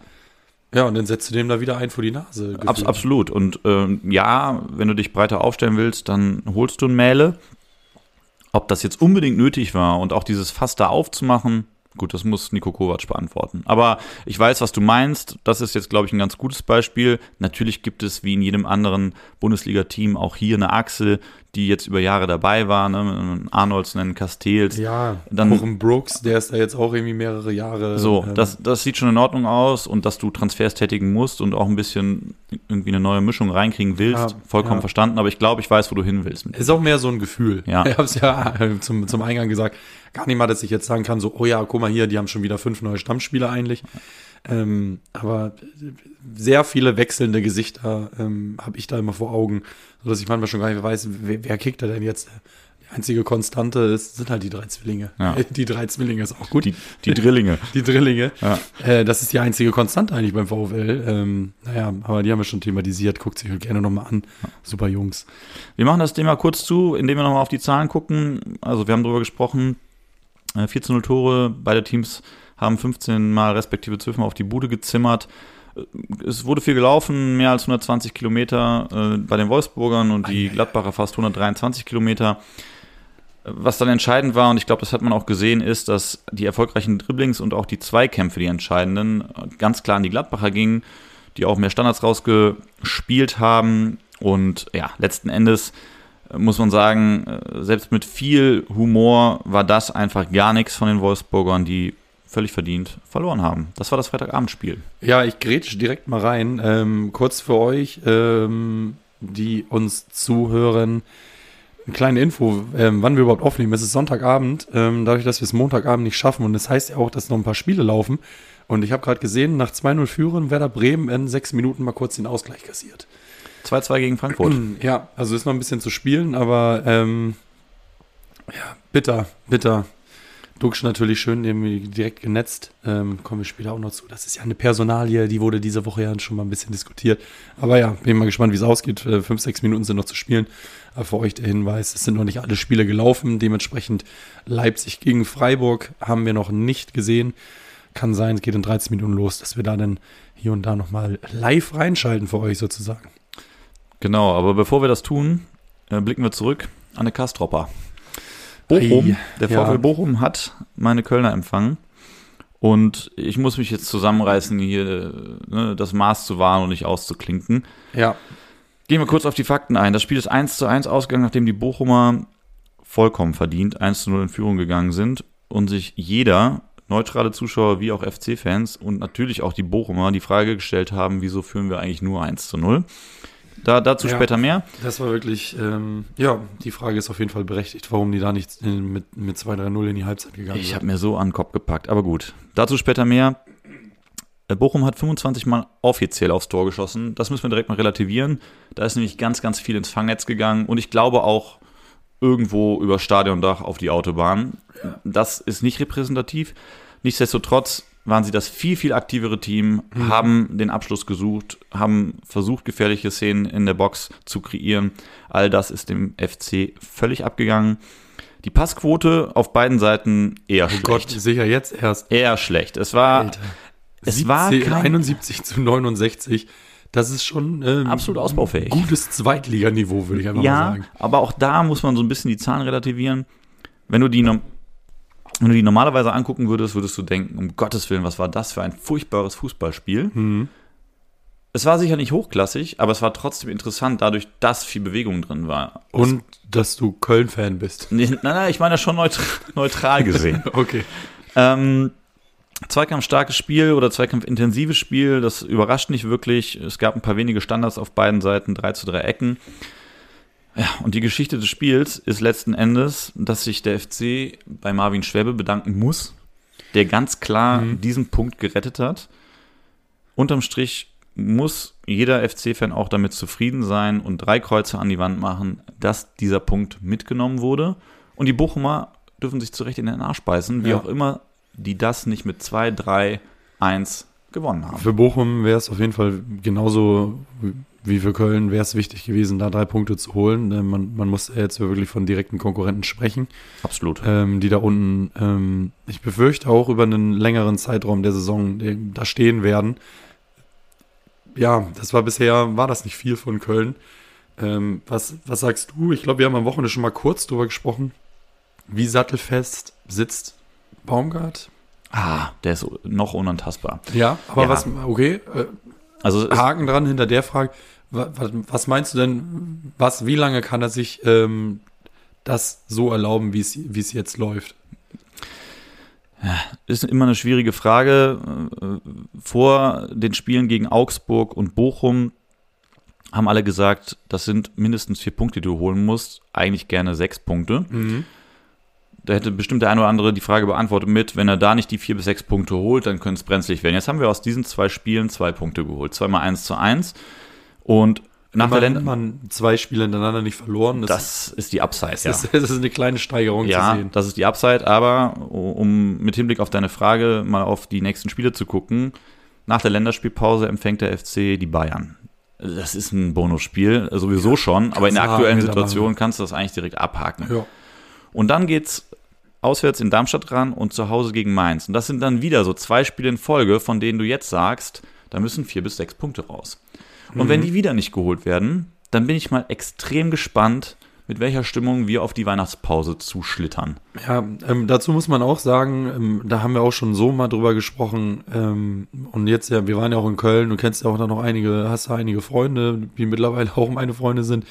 Ja. ja. und dann setzt du dem da wieder ein vor die Nase. Abs absolut. Und ähm, ja, wenn du dich breiter aufstellen willst, dann holst du ein Mähle. Ob das jetzt unbedingt nötig war und auch dieses Fass da aufzumachen, Gut, das muss Nico Kovac beantworten. Aber ich weiß, was du meinst. Das ist jetzt, glaube ich, ein ganz gutes Beispiel. Natürlich gibt es wie in jedem anderen Bundesliga-Team auch hier eine Achse, die jetzt über Jahre dabei war. Ne? Arnolds, nennen Castells. Ja, dann, auch ein Brooks, der ist da jetzt auch irgendwie mehrere Jahre. So, ähm, das, das sieht schon in Ordnung aus und dass du Transfers tätigen musst und auch ein bisschen irgendwie eine neue Mischung reinkriegen willst, ja, vollkommen ja. verstanden. Aber ich glaube, ich weiß, wo du hin willst. Ist auch mehr so ein Gefühl. Ja. Ich habe es ja zum, zum Eingang gesagt gar nicht mal, dass ich jetzt sagen kann, so, oh ja, guck mal hier, die haben schon wieder fünf neue Stammspieler eigentlich. Ähm, aber sehr viele wechselnde Gesichter ähm, habe ich da immer vor Augen, sodass ich manchmal schon gar nicht weiß, wer, wer kickt da denn jetzt? Einzige Konstante ist, sind halt die drei Zwillinge. Ja. Die drei Zwillinge ist auch gut. Die, die Drillinge. Die Drillinge. Ja. Äh, das ist die einzige Konstante eigentlich beim VfL. Ähm, naja, aber die haben wir schon thematisiert. Guckt sich halt gerne nochmal an. Super Jungs. Wir machen das Thema kurz zu, indem wir nochmal auf die Zahlen gucken. Also wir haben darüber gesprochen, 14 äh, 0 Tore, beide Teams haben 15 Mal respektive 12 Mal auf die Bude gezimmert. Äh, es wurde viel gelaufen, mehr als 120 Kilometer äh, bei den Wolfsburgern und die Gladbacher fast 123 Kilometer. Was dann entscheidend war, und ich glaube, das hat man auch gesehen, ist, dass die erfolgreichen Dribblings und auch die Zweikämpfe, die entscheidenden, ganz klar an die Gladbacher gingen, die auch mehr Standards rausgespielt haben. Und ja, letzten Endes muss man sagen, äh, selbst mit viel Humor war das einfach gar nichts von den Wolfsburgern, die völlig verdient verloren haben. Das war das Freitagabendspiel. Ja, ich grätsche direkt mal rein. Ähm, kurz für euch, ähm, die uns zuhören, eine kleine Info, ähm, wann wir überhaupt aufnehmen. Es ist Sonntagabend, ähm, dadurch, dass wir es Montagabend nicht schaffen. Und das heißt ja auch, dass noch ein paar Spiele laufen. Und ich habe gerade gesehen, nach 2-0 führen, Werder Bremen in sechs Minuten mal kurz den Ausgleich kassiert. 2-2 gegen Frankfurt. Ja, also ist noch ein bisschen zu spielen, aber ähm, ja, bitter, bitter. Duxch natürlich schön direkt genetzt. Ähm, kommen wir später auch noch zu. Das ist ja eine Personalie, die wurde diese Woche ja schon mal ein bisschen diskutiert. Aber ja, bin mal gespannt, wie es ausgeht. Äh, fünf, sechs Minuten sind noch zu spielen. Aber für euch der Hinweis, es sind noch nicht alle Spiele gelaufen. Dementsprechend Leipzig gegen Freiburg haben wir noch nicht gesehen. Kann sein, es geht in 13 Minuten los, dass wir da dann hier und da nochmal live reinschalten für euch sozusagen. Genau, aber bevor wir das tun, äh, blicken wir zurück an eine Kastropper. Bochum, der VfL ja. Bochum hat meine Kölner empfangen. Und ich muss mich jetzt zusammenreißen, hier ne, das Maß zu wahren und nicht auszuklinken. Ja. Gehen wir kurz auf die Fakten ein. Das Spiel ist 1 zu 1 ausgegangen, nachdem die Bochumer vollkommen verdient 1 zu 0 in Führung gegangen sind und sich jeder, neutrale Zuschauer wie auch FC-Fans und natürlich auch die Bochumer, die Frage gestellt haben, wieso führen wir eigentlich nur 1 zu 0. Da, dazu ja, später mehr. Das war wirklich, ähm, ja, die Frage ist auf jeden Fall berechtigt, warum die da nicht mit, mit 2-3-0 in die Halbzeit gegangen sind. Ich habe mir so an den Kopf gepackt, aber gut. Dazu später mehr. Äh, Bochum hat 25 Mal offiziell aufs Tor geschossen. Das müssen wir direkt mal relativieren. Da ist nämlich ganz, ganz viel ins Fangnetz gegangen und ich glaube auch irgendwo über Stadiondach auf die Autobahn. Das ist nicht repräsentativ. Nichtsdestotrotz waren sie das viel, viel aktivere Team, mhm. haben den Abschluss gesucht, haben versucht, gefährliche Szenen in der Box zu kreieren. All das ist dem FC völlig abgegangen. Die Passquote auf beiden Seiten eher oh schlecht. Gott, sicher jetzt erst. Eher schlecht. Es war, Alter. es 17, war kein, 71 zu 69. Das ist schon ähm, absolut ausbaufähig. Gutes Zweitliganiveau, würde ich einfach ja, mal sagen. Ja, aber auch da muss man so ein bisschen die Zahlen relativieren. Wenn du die wenn du die normalerweise angucken würdest, würdest du denken, um Gottes Willen, was war das für ein furchtbares Fußballspiel? Mhm. Es war sicher nicht hochklassig, aber es war trotzdem interessant, dadurch, dass viel Bewegung drin war. Und es, dass du Köln-Fan bist. Nein, nein, ich meine das schon neutral, neutral gesehen. okay. Ähm, Zweikampfstarkes Spiel oder Zweikampfintensives Spiel, das überrascht nicht wirklich. Es gab ein paar wenige Standards auf beiden Seiten, drei zu drei Ecken. Ja, und die Geschichte des Spiels ist letzten Endes, dass sich der FC bei Marvin Schwäbe bedanken muss, der ganz klar mhm. diesen Punkt gerettet hat. Unterm Strich muss jeder FC-Fan auch damit zufrieden sein und drei Kreuze an die Wand machen, dass dieser Punkt mitgenommen wurde. Und die Bochumer dürfen sich zurecht in den Arsch beißen, wie ja. auch immer die das nicht mit 2, 3, 1 gewonnen haben. Für Bochum wäre es auf jeden Fall genauso wie für Köln wäre es wichtig gewesen, da drei Punkte zu holen. Man, man muss jetzt wirklich von direkten Konkurrenten sprechen. Absolut. Ähm, die da unten, ähm, ich befürchte auch über einen längeren Zeitraum der Saison da stehen werden. Ja, das war bisher, war das nicht viel von Köln. Ähm, was, was sagst du? Ich glaube, wir haben am Wochenende schon mal kurz drüber gesprochen. Wie sattelfest sitzt Baumgart? Ah, der ist noch unantastbar. Ja, aber ja. was, okay, äh, also Haken dran hinter der Frage, was, meinst du denn, was, wie lange kann er sich ähm, das so erlauben, wie es jetzt läuft? Ja, ist immer eine schwierige Frage. Vor den Spielen gegen Augsburg und Bochum haben alle gesagt, das sind mindestens vier Punkte, die du holen musst. Eigentlich gerne sechs Punkte. Mhm da hätte bestimmt der eine oder andere die Frage beantwortet mit, wenn er da nicht die vier bis sechs Punkte holt, dann könnte es brenzlig werden. Jetzt haben wir aus diesen zwei Spielen zwei Punkte geholt. Zweimal eins zu eins. Und Nach der Länder man zwei Spiele hintereinander nicht verloren. Das, das ist die Upside, das ja. Ist, das ist eine kleine Steigerung ja, zu sehen. das ist die Upside, aber um mit Hinblick auf deine Frage mal auf die nächsten Spiele zu gucken, nach der Länderspielpause empfängt der FC die Bayern. Das ist ein Bonusspiel, sowieso schon, aber in der aktuellen Situation kannst du das eigentlich direkt abhaken. Ja. Und dann geht's auswärts in Darmstadt ran und zu Hause gegen Mainz. Und das sind dann wieder so zwei Spiele in Folge, von denen du jetzt sagst, da müssen vier bis sechs Punkte raus. Und mhm. wenn die wieder nicht geholt werden, dann bin ich mal extrem gespannt, mit welcher Stimmung wir auf die Weihnachtspause zuschlittern. Ja, ähm, dazu muss man auch sagen, ähm, da haben wir auch schon so mal drüber gesprochen. Ähm, und jetzt ja, wir waren ja auch in Köln, du kennst ja auch da noch einige, hast da einige Freunde, die mittlerweile auch meine Freunde sind.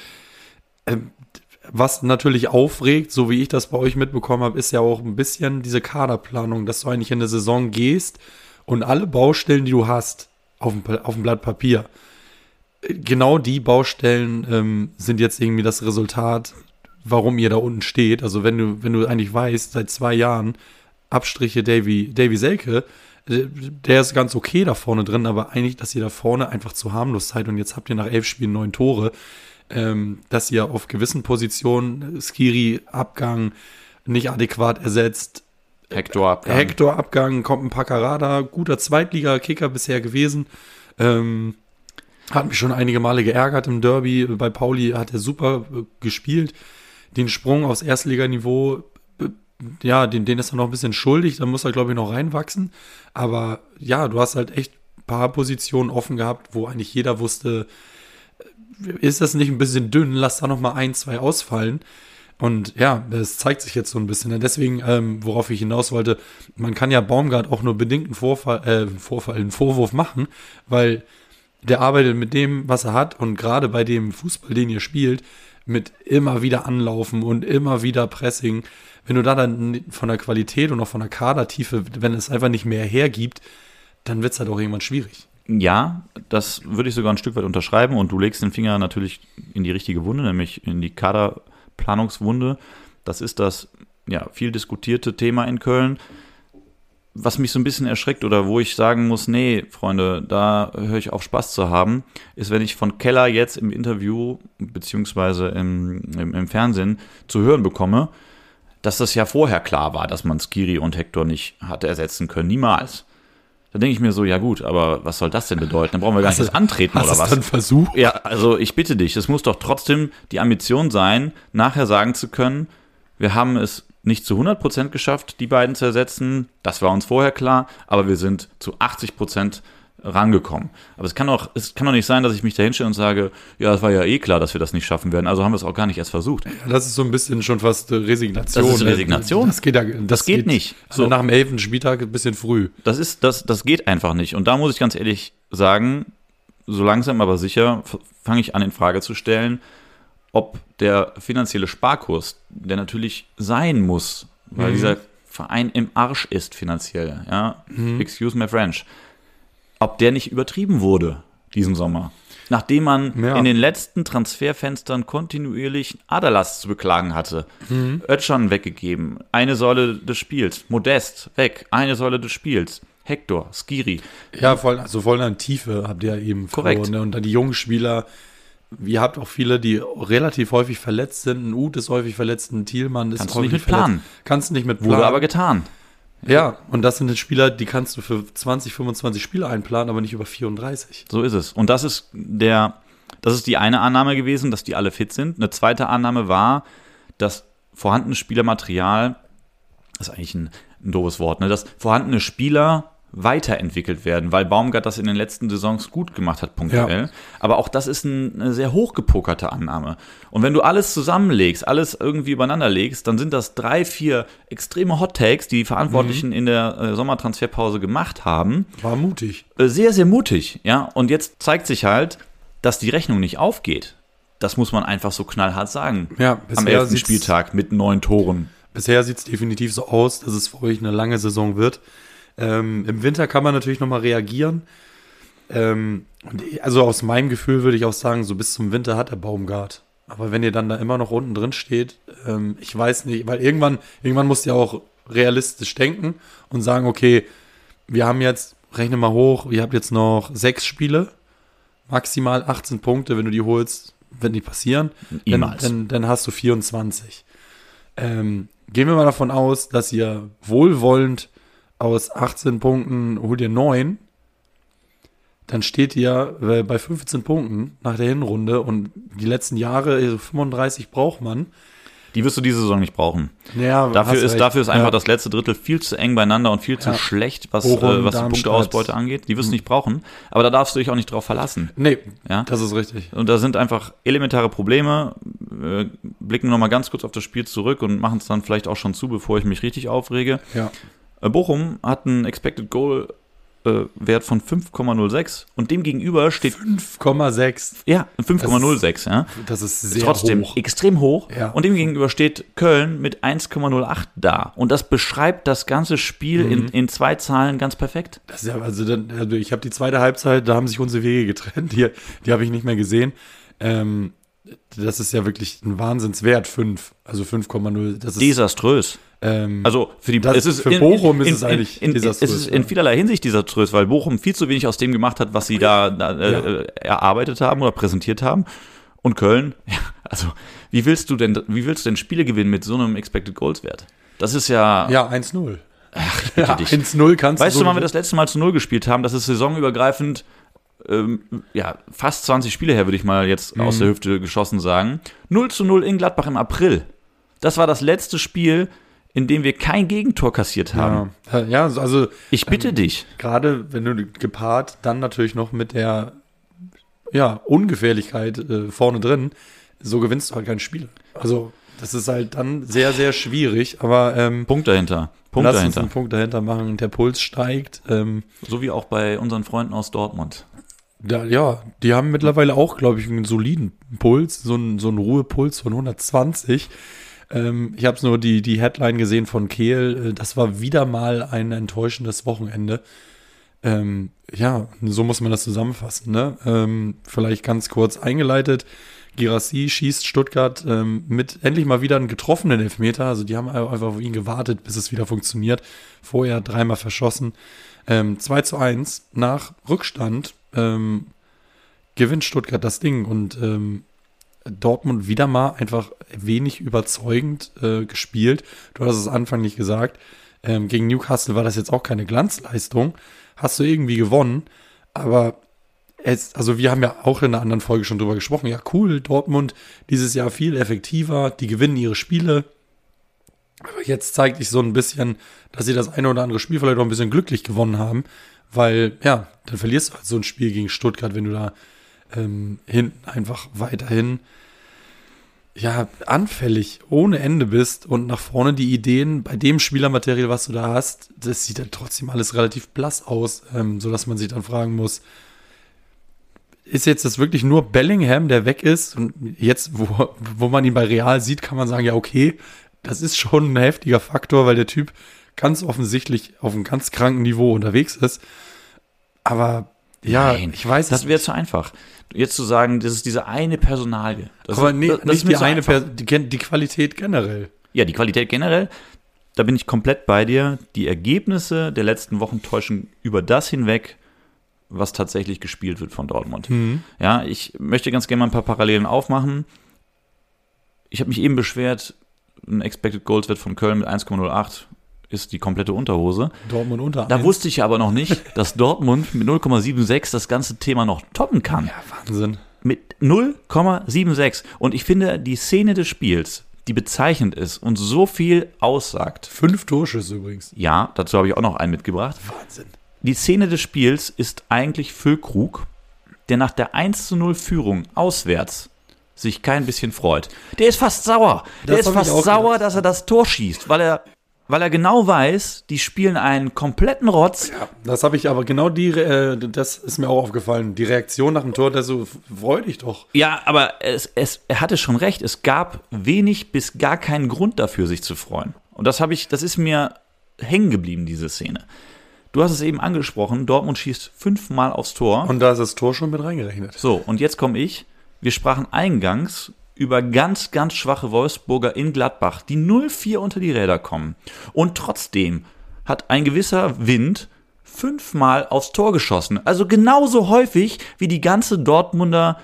Was natürlich aufregt, so wie ich das bei euch mitbekommen habe, ist ja auch ein bisschen diese Kaderplanung, dass du eigentlich in eine Saison gehst und alle Baustellen, die du hast, auf dem, auf dem Blatt Papier, genau die Baustellen ähm, sind jetzt irgendwie das Resultat, warum ihr da unten steht. Also wenn du, wenn du eigentlich weißt, seit zwei Jahren Abstriche Davy, Davy Selke, äh, der ist ganz okay da vorne drin, aber eigentlich, dass ihr da vorne einfach zu harmlos seid und jetzt habt ihr nach elf Spielen neun Tore ähm, dass ihr auf gewissen Positionen Skiri Abgang nicht adäquat ersetzt. Hector Abgang. Hector Abgang, kommt ein Paccarada, guter Zweitliga-Kicker bisher gewesen. Ähm, hat mich schon einige Male geärgert im Derby. Bei Pauli hat er super äh, gespielt. Den Sprung aufs Erstliganiveau, äh, ja, den, den ist er noch ein bisschen schuldig. Da muss er, glaube ich, noch reinwachsen. Aber ja, du hast halt echt ein paar Positionen offen gehabt, wo eigentlich jeder wusste, ist das nicht ein bisschen dünn? Lass da noch mal ein, zwei ausfallen. Und ja, das zeigt sich jetzt so ein bisschen. Deswegen, ähm, worauf ich hinaus wollte, man kann ja Baumgart auch nur bedingt einen Vorfall, äh, Vorfall, einen Vorwurf machen, weil der arbeitet mit dem, was er hat und gerade bei dem Fußball, den ihr spielt, mit immer wieder Anlaufen und immer wieder Pressing. Wenn du da dann von der Qualität und auch von der Kadertiefe, wenn es einfach nicht mehr hergibt, dann wird es halt auch irgendwann schwierig. Ja, das würde ich sogar ein Stück weit unterschreiben und du legst den Finger natürlich in die richtige Wunde, nämlich in die Kaderplanungswunde. Das ist das ja, viel diskutierte Thema in Köln. Was mich so ein bisschen erschreckt oder wo ich sagen muss, nee, Freunde, da höre ich auf Spaß zu haben, ist, wenn ich von Keller jetzt im Interview beziehungsweise im, im, im Fernsehen zu hören bekomme, dass das ja vorher klar war, dass man Skiri und Hector nicht hatte ersetzen können. Niemals. Da denke ich mir so, ja gut, aber was soll das denn bedeuten? Dann brauchen wir gar hast nicht das antreten hast oder was. Dann Versuch? Ja, also ich bitte dich, es muss doch trotzdem die Ambition sein, nachher sagen zu können, wir haben es nicht zu 100% geschafft, die beiden zu ersetzen. Das war uns vorher klar, aber wir sind zu 80% rangekommen. Aber es kann doch, es kann doch nicht sein, dass ich mich da hinstelle und sage, ja, es war ja eh klar, dass wir das nicht schaffen werden. Also haben wir es auch gar nicht erst versucht. Ja, das ist so ein bisschen schon fast Resignation. Das ist? Resignation. Das geht, das, das geht, geht, nicht. Also so. nach dem elften Spieltag ein bisschen früh. Das ist, das, das geht einfach nicht. Und da muss ich ganz ehrlich sagen, so langsam aber sicher fange ich an in Frage zu stellen, ob der finanzielle Sparkurs, der natürlich sein muss, weil mhm. dieser Verein im Arsch ist finanziell, ja, mhm. excuse my French, ob der nicht übertrieben wurde diesen Sommer. Nachdem man ja. in den letzten Transferfenstern kontinuierlich Aderlass zu beklagen hatte. Mhm. Ötschern weggegeben, eine Säule des Spiels. Modest weg, eine Säule des Spiels. Hector, Skiri. Ja, voll, also voll an Tiefe habt ihr eben Korrekt. Verloren, ne? Und dann die jungen Spieler, ihr habt auch viele, die relativ häufig verletzt sind. Ein Uth ist häufig verletzt, ein Thielmann ist Kannst häufig du nicht mit planen. Kannst du nicht mit planen. Wurde aber getan. Ja, und das sind Spieler, die kannst du für 20, 25 Spiele einplanen, aber nicht über 34. So ist es. Und das ist der, das ist die eine Annahme gewesen, dass die alle fit sind. Eine zweite Annahme war, dass vorhandenes Spielermaterial, das ist eigentlich ein, ein doofes Wort, ne, dass vorhandene Spieler weiterentwickelt werden, weil Baumgart das in den letzten Saisons gut gemacht hat, punktuell. Ja. Aber auch das ist eine sehr hochgepokerte Annahme. Und wenn du alles zusammenlegst, alles irgendwie übereinander legst, dann sind das drei, vier extreme Hot Takes, die die Verantwortlichen mhm. in der äh, Sommertransferpause gemacht haben. War mutig. Äh, sehr, sehr mutig, ja. Und jetzt zeigt sich halt, dass die Rechnung nicht aufgeht. Das muss man einfach so knallhart sagen. Ja, am ersten Spieltag mit neun Toren. Bisher sieht es definitiv so aus, dass es für euch eine lange Saison wird. Ähm, Im Winter kann man natürlich nochmal reagieren. Ähm, also aus meinem Gefühl würde ich auch sagen, so bis zum Winter hat der Baumgart. Aber wenn ihr dann da immer noch unten drin steht, ähm, ich weiß nicht, weil irgendwann, irgendwann musst ihr auch realistisch denken und sagen, okay, wir haben jetzt, rechne mal hoch, ihr habt jetzt noch sechs Spiele. maximal 18 Punkte, wenn du die holst, wird nicht passieren. Dann, dann, dann, hast du 24. Ähm, gehen wir mal davon aus, dass ihr wohlwollend aus 18 Punkten holt ihr 9. Dann steht ihr äh, bei 15 Punkten nach der Hinrunde und die letzten Jahre, 35 also braucht man. Die wirst du diese Saison nicht brauchen. Ja, dafür, ist, dafür ist einfach ja. das letzte Drittel viel zu eng beieinander und viel zu ja. schlecht, was, äh, was die Punkteausbeute angeht. Die wirst du mhm. nicht brauchen. Aber da darfst du dich auch nicht drauf verlassen. Nee, ja? das ist richtig. Und da sind einfach elementare Probleme. Äh, blicken wir nochmal ganz kurz auf das Spiel zurück und machen es dann vielleicht auch schon zu, bevor ich mich richtig aufrege. Ja. Äh, Bochum hat einen Expected Goal äh, Wert von 5,06 und dem gegenüber steht 5,6. Ja, 5,06, ja. Das ist sehr Trotzdem hoch. extrem hoch. Ja. Und dem gegenüber steht Köln mit 1,08 da. Und das beschreibt das ganze Spiel mhm. in, in zwei Zahlen ganz perfekt. Das ist ja, also, dann, also ich habe die zweite Halbzeit, da haben sich unsere Wege getrennt. Die, die habe ich nicht mehr gesehen. Ähm, das ist ja wirklich ein Wahnsinnswert, 5. Also 5,0. Desaströs. Ähm, also für die das, es ist für in, Bochum in, ist es eigentlich in, desaströs. Es ist in vielerlei Hinsicht desaströs, weil Bochum viel zu wenig aus dem gemacht hat, was sie da, da äh, ja. erarbeitet haben oder präsentiert haben. Und Köln, ja, also wie willst du denn, wie willst du denn Spiele gewinnen mit so einem Expected Goals Wert? Das ist ja. Ja, 1-0. Ach, ja, 1-0 kannst weißt du. Weißt du, wann wir das letzte Mal zu 0 gespielt haben? Das ist saisonübergreifend ähm, ja, fast 20 Spiele her, würde ich mal jetzt mhm. aus der Hüfte geschossen sagen. 0 zu 0 in Gladbach im April. Das war das letzte Spiel, in dem wir kein Gegentor kassiert haben. Ja, ja also. Ich bitte ähm, dich. Gerade wenn du gepaart dann natürlich noch mit der ja, Ungefährlichkeit äh, vorne drin, so gewinnst du halt kein Spiel. Also, das ist halt dann sehr, sehr schwierig, aber. Ähm, Punkt dahinter. Punkt lass dahinter. uns einen Punkt dahinter machen. Der Puls steigt. Ähm, so wie auch bei unseren Freunden aus Dortmund. Da, ja, die haben mittlerweile auch, glaube ich, einen soliden Puls, so einen, so einen Ruhepuls von 120. Ähm, ich habe nur die, die Headline gesehen von Kehl. Äh, das war wieder mal ein enttäuschendes Wochenende. Ähm, ja, so muss man das zusammenfassen. Ne? Ähm, vielleicht ganz kurz eingeleitet. Girassi schießt Stuttgart ähm, mit endlich mal wieder einen getroffenen Elfmeter. Also die haben einfach auf ihn gewartet, bis es wieder funktioniert. Vorher dreimal verschossen. Ähm, 2 zu 1 nach Rückstand ähm, gewinnt Stuttgart das Ding und ähm, Dortmund wieder mal einfach wenig überzeugend äh, gespielt. Du hast es anfanglich gesagt. Ähm, gegen Newcastle war das jetzt auch keine Glanzleistung. Hast du irgendwie gewonnen, aber es, also wir haben ja auch in einer anderen Folge schon drüber gesprochen. Ja, cool, Dortmund dieses Jahr viel effektiver, die gewinnen ihre Spiele. Aber jetzt zeigt sich so ein bisschen, dass sie das eine oder andere Spiel vielleicht auch ein bisschen glücklich gewonnen haben, weil, ja, dann verlierst du halt so ein Spiel gegen Stuttgart, wenn du da ähm, hinten einfach weiterhin ja, anfällig ohne Ende bist und nach vorne die Ideen bei dem Spielermaterial, was du da hast, das sieht dann trotzdem alles relativ blass aus, ähm, sodass man sich dann fragen muss, ist jetzt das wirklich nur Bellingham, der weg ist? Und jetzt, wo, wo man ihn bei Real sieht, kann man sagen, ja, okay, das ist schon ein heftiger Faktor, weil der Typ ganz offensichtlich auf einem ganz kranken Niveau unterwegs ist. Aber ja, Nein, ich weiß. Das wäre zu einfach. Jetzt zu sagen, das ist diese eine Personalie. Das aber nee, das, nicht die so eine, per die, die Qualität generell. Ja, die Qualität generell, da bin ich komplett bei dir. Die Ergebnisse der letzten Wochen täuschen über das hinweg, was tatsächlich gespielt wird von Dortmund. Mhm. Ja, ich möchte ganz gerne mal ein paar Parallelen aufmachen. Ich habe mich eben beschwert, ein Expected Goals Wert von Köln mit 1,08 ist die komplette Unterhose. Dortmund unter. Da wusste ich aber noch nicht, dass Dortmund mit 0,76 das ganze Thema noch toppen kann. Ja, Wahnsinn. Mit 0,76. Und ich finde, die Szene des Spiels, die bezeichnend ist und so viel aussagt. Fünf Torschüsse übrigens. Ja, dazu habe ich auch noch einen mitgebracht. Wahnsinn. Die Szene des Spiels ist eigentlich Füllkrug, der nach der 1 zu 0 Führung auswärts sich kein bisschen freut. Der ist fast sauer. Der das ist fast sauer, gedacht. dass er das Tor schießt, weil er weil er genau weiß, die spielen einen kompletten Rotz. Ja, das habe ich aber genau die, äh, das ist mir auch aufgefallen. Die Reaktion nach dem Tor, der so, freu dich doch. Ja, aber es, es, er hatte schon recht. Es gab wenig bis gar keinen Grund dafür, sich zu freuen. Und das habe ich, das ist mir hängen geblieben, diese Szene. Du hast es eben angesprochen, Dortmund schießt fünfmal aufs Tor. Und da ist das Tor schon mit reingerechnet. So, und jetzt komme ich. Wir sprachen eingangs über ganz, ganz schwache Wolfsburger in Gladbach, die 0-4 unter die Räder kommen. Und trotzdem hat ein gewisser Wind fünfmal aufs Tor geschossen. Also genauso häufig wie die ganze Dortmunder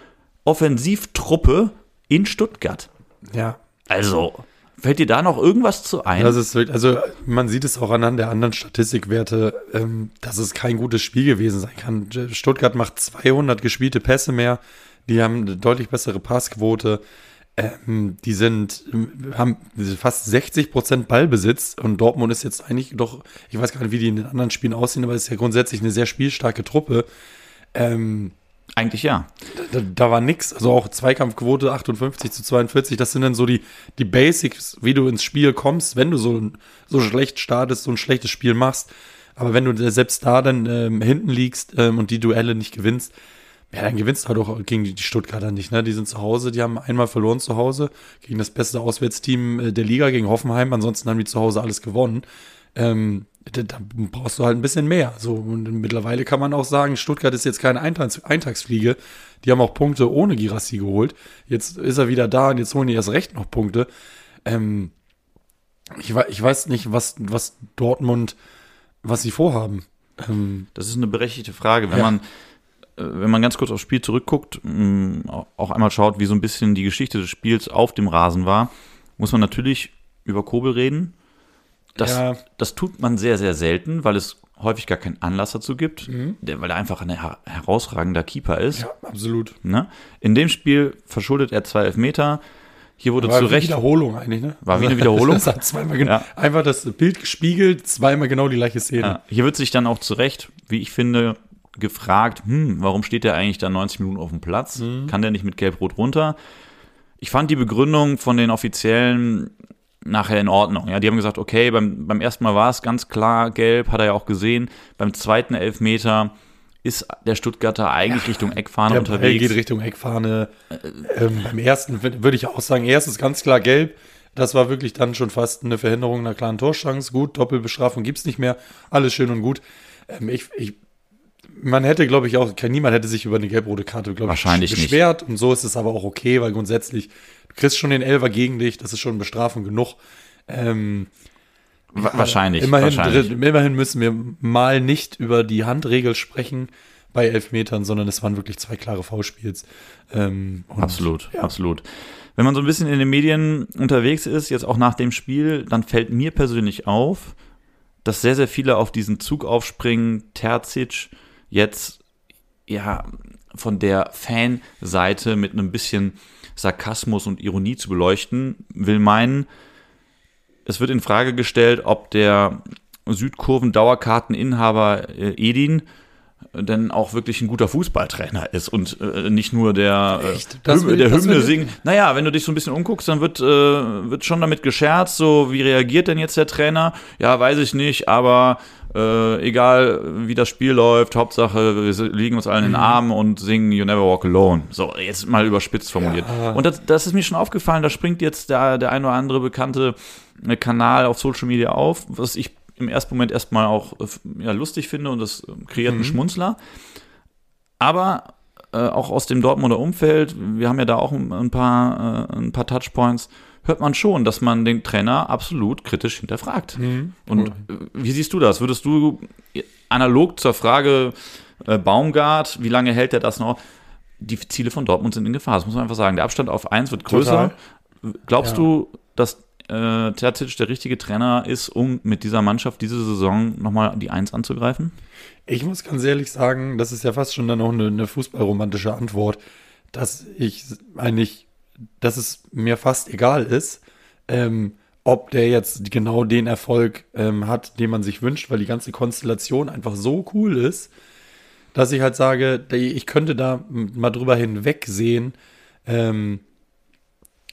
Offensivtruppe in Stuttgart. Ja. Also, fällt dir da noch irgendwas zu ein? Das ist, also man sieht es auch anhand der anderen Statistikwerte, ähm, dass es kein gutes Spiel gewesen sein kann. Stuttgart macht 200 gespielte Pässe mehr, die haben eine deutlich bessere Passquote. Ähm, die sind, haben fast 60 Prozent Ballbesitz und Dortmund ist jetzt eigentlich doch, ich weiß gar nicht, wie die in den anderen Spielen aussehen, aber es ist ja grundsätzlich eine sehr spielstarke Truppe. Ähm, eigentlich ja. Da, da war nix. Also auch Zweikampfquote 58 zu 42. Das sind dann so die, die Basics, wie du ins Spiel kommst, wenn du so, so schlecht startest, so ein schlechtes Spiel machst. Aber wenn du selbst da dann ähm, hinten liegst ähm, und die Duelle nicht gewinnst, ja, dann gewinnst du halt auch gegen die Stuttgarter nicht, ne? Die sind zu Hause, die haben einmal verloren zu Hause gegen das beste Auswärtsteam äh, der Liga, gegen Hoffenheim. Ansonsten haben die zu Hause alles gewonnen. Ähm, da, da brauchst du halt ein bisschen mehr. So, und mittlerweile kann man auch sagen, Stuttgart ist jetzt keine Eintags Eintagsfliege. Die haben auch Punkte ohne Girassi geholt. Jetzt ist er wieder da und jetzt holen die erst recht noch Punkte. Ähm, ich, ich weiß nicht, was, was Dortmund, was sie vorhaben. Ähm, das ist eine berechtigte Frage. Wenn ja. man äh, wenn man ganz kurz aufs Spiel zurückguckt, mm, auch einmal schaut, wie so ein bisschen die Geschichte des Spiels auf dem Rasen war, muss man natürlich über Kobel reden. Das, ja. das tut man sehr, sehr selten, weil es häufig gar keinen Anlass dazu gibt, mhm. weil er einfach ein herausragender Keeper ist. Ja, absolut. Ne? In dem Spiel verschuldet er zwei Elfmeter. Hier wurde war zu Recht. War Wiederholung eigentlich, ne? War wie eine Wiederholung. das hat zweimal ja. Einfach das Bild gespiegelt, zweimal genau die gleiche Szene. Ja. Hier wird sich dann auch zu Recht, wie ich finde, gefragt, hm, warum steht der eigentlich da 90 Minuten auf dem Platz? Mhm. Kann der nicht mit Gelb-Rot runter? Ich fand die Begründung von den Offiziellen nachher in Ordnung. Ja, die haben gesagt, okay, beim, beim ersten Mal war es ganz klar gelb, hat er ja auch gesehen. Beim zweiten Elfmeter ist der Stuttgarter eigentlich ja, Richtung Eckfahne der unterwegs. Der geht Richtung Eckfahne. Ähm, beim ersten würde ich auch sagen, erstes ganz klar gelb. Das war wirklich dann schon fast eine Verhinderung einer klaren Torschance. Gut, Doppelbestrafung gibt es nicht mehr. Alles schön und gut. Ähm, ich, ich man hätte, glaube ich, auch, niemand hätte sich über eine gelb-rote Karte, glaube ich, beschwert. Nicht. Und so ist es aber auch okay, weil grundsätzlich, kriegst schon den Elfer gegen dich, das ist schon Bestrafung genug. Ähm, wahrscheinlich, immerhin, wahrscheinlich. Immerhin müssen wir mal nicht über die Handregel sprechen bei Elfmetern, sondern es waren wirklich zwei klare V-Spiels. Ähm, absolut, ja. absolut. Wenn man so ein bisschen in den Medien unterwegs ist, jetzt auch nach dem Spiel, dann fällt mir persönlich auf, dass sehr, sehr viele auf diesen Zug aufspringen. Terzic jetzt ja von der Fanseite mit einem bisschen Sarkasmus und Ironie zu beleuchten, will meinen, es wird in Frage gestellt, ob der Südkurven-Dauerkarteninhaber äh, Edin denn auch wirklich ein guter Fußballtrainer ist und äh, nicht nur der, äh, Hymne, der Hymne singt. Naja, wenn du dich so ein bisschen umguckst, dann wird, äh, wird schon damit gescherzt, so wie reagiert denn jetzt der Trainer? Ja, weiß ich nicht, aber äh, egal wie das Spiel läuft, Hauptsache wir liegen uns allen in den mhm. Armen und singen You Never Walk Alone. So, jetzt mal überspitzt formuliert. Ja. Und das, das ist mir schon aufgefallen, da springt jetzt der, der ein oder andere bekannte äh, Kanal auf Social Media auf, was ich im ersten Moment erstmal auch äh, ja, lustig finde und das ähm, kreiert einen mhm. Schmunzler. Aber äh, auch aus dem Dortmunder Umfeld, wir haben ja da auch ein paar, äh, ein paar Touchpoints, hört man schon, dass man den Trainer absolut kritisch hinterfragt. Mhm. Und cool. Äh, wie siehst du das? Würdest du analog zur Frage äh, Baumgart, wie lange hält er das noch? Die Ziele von Dortmund sind in Gefahr, das muss man einfach sagen. Der Abstand auf 1 wird größer. Total. Glaubst ja. du, dass äh, Terzic der richtige Trainer ist, um mit dieser Mannschaft diese Saison nochmal die Eins anzugreifen? Ich muss ganz ehrlich sagen, das ist ja fast schon dann auch eine, eine fußballromantische Antwort, dass ich eigentlich, dass es mir fast egal ist, ähm, ob der jetzt genau den Erfolg ähm, hat, den man sich wünscht, weil die ganze Konstellation einfach so cool ist, dass ich halt sage, ich könnte da mal drüber hinwegsehen, ähm,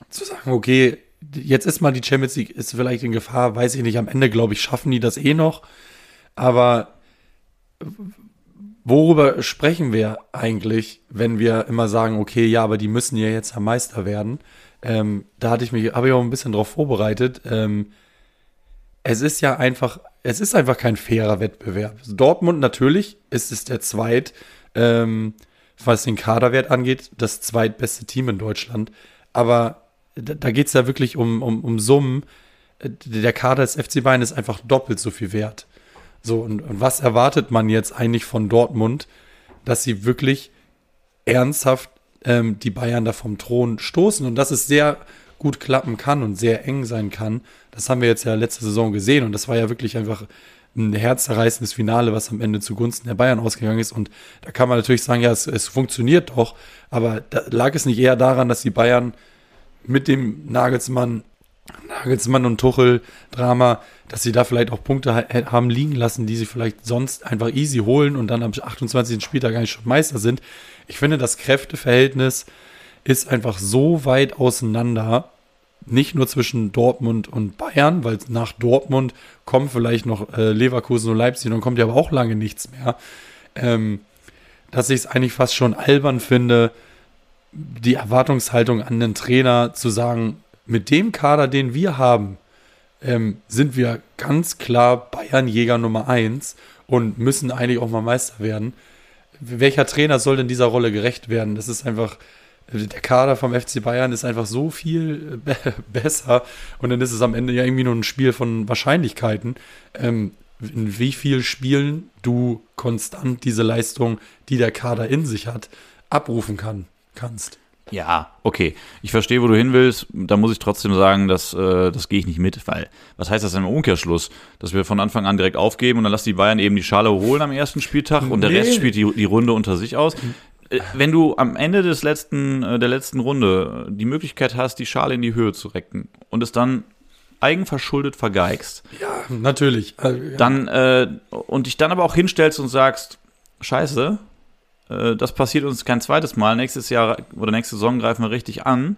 zu sagen, okay, jetzt ist mal die Champions League, ist vielleicht in Gefahr, weiß ich nicht. Am Ende, glaube ich, schaffen die das eh noch. Aber worüber sprechen wir eigentlich, wenn wir immer sagen, okay, ja, aber die müssen ja jetzt am Meister werden? Ähm, da hatte ich mich, habe ich auch ein bisschen drauf vorbereitet. Ähm, es ist ja einfach, es ist einfach kein fairer Wettbewerb. Dortmund natürlich ist es der zweit, ähm, was den Kaderwert angeht, das zweitbeste Team in Deutschland. Aber da, da geht es ja wirklich um, um, um Summen. Der Kader des FC Bayern ist einfach doppelt so viel wert. So, und, und was erwartet man jetzt eigentlich von Dortmund, dass sie wirklich ernsthaft ähm, die Bayern da vom Thron stoßen und dass es sehr gut klappen kann und sehr eng sein kann. Das haben wir jetzt ja letzte Saison gesehen und das war ja wirklich einfach ein herzzerreißendes Finale, was am Ende zugunsten der Bayern ausgegangen ist. Und da kann man natürlich sagen, ja, es, es funktioniert doch, aber lag es nicht eher daran, dass die Bayern mit dem Nagelsmann, Nagelsmann und Tuchel-Drama, dass sie da vielleicht auch Punkte haben liegen lassen, die sie vielleicht sonst einfach easy holen und dann am 28. Spieltag eigentlich schon Meister sind. Ich finde, das Kräfteverhältnis ist einfach so weit auseinander, nicht nur zwischen Dortmund und Bayern, weil nach Dortmund kommen vielleicht noch äh, Leverkusen und Leipzig, dann kommt ja aber auch lange nichts mehr, ähm, dass ich es eigentlich fast schon albern finde, die Erwartungshaltung an den Trainer zu sagen, mit dem Kader, den wir haben, ähm, sind wir ganz klar Bayernjäger Nummer 1 und müssen eigentlich auch mal Meister werden. Welcher Trainer soll denn dieser Rolle gerecht werden? Das ist einfach, der Kader vom FC Bayern ist einfach so viel be besser und dann ist es am Ende ja irgendwie nur ein Spiel von Wahrscheinlichkeiten. Ähm, in wie viel Spielen du konstant diese Leistung, die der Kader in sich hat, abrufen kann, kannst. Ja, okay. Ich verstehe, wo du hin willst. Da muss ich trotzdem sagen, dass äh, das gehe ich nicht mit, weil was heißt das im Umkehrschluss? Dass wir von Anfang an direkt aufgeben und dann lassen die Bayern eben die Schale holen am ersten Spieltag und nee. der Rest spielt die, die Runde unter sich aus. Äh, wenn du am Ende des letzten, äh, der letzten Runde die Möglichkeit hast, die Schale in die Höhe zu recken und es dann eigenverschuldet vergeigst. Ja, natürlich. Äh, dann, äh, und dich dann aber auch hinstellst und sagst, scheiße, äh, das passiert uns kein zweites Mal. Nächstes Jahr oder nächste Saison greifen wir richtig an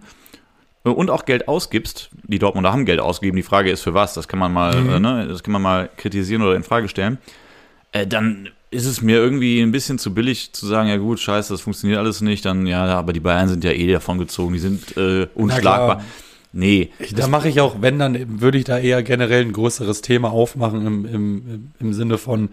äh, und auch Geld ausgibst. Die Dortmunder haben Geld ausgegeben. Die Frage ist für was. Das kann man mal, mhm. äh, ne, das kann man mal kritisieren oder in Frage stellen. Äh, dann ist es mir irgendwie ein bisschen zu billig zu sagen, ja gut, scheiße, das funktioniert alles nicht. Dann ja, aber die Bayern sind ja eh davon gezogen. Die sind äh, unschlagbar. Nee. Ich, da mache ich auch, wenn, dann würde ich da eher generell ein größeres Thema aufmachen im, im, im Sinne von,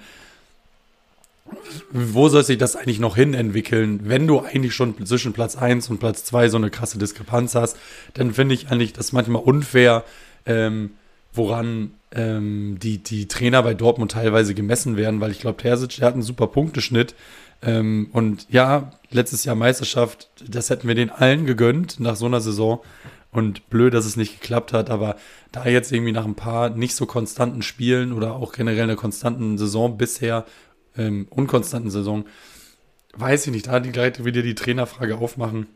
wo soll sich das eigentlich noch hin entwickeln, wenn du eigentlich schon zwischen Platz 1 und Platz 2 so eine krasse Diskrepanz hast, dann finde ich eigentlich das manchmal unfair, ähm, woran ähm, die, die Trainer bei Dortmund teilweise gemessen werden, weil ich glaube, Terzic, der hat einen super Punkteschnitt. Ähm, und ja, letztes Jahr Meisterschaft, das hätten wir den allen gegönnt nach so einer Saison. Und blöd, dass es nicht geklappt hat, aber da jetzt irgendwie nach ein paar nicht so konstanten Spielen oder auch generell einer konstanten Saison bisher ähm, unkonstanten Saison, weiß ich nicht, da die gleich wieder die Trainerfrage aufmachen.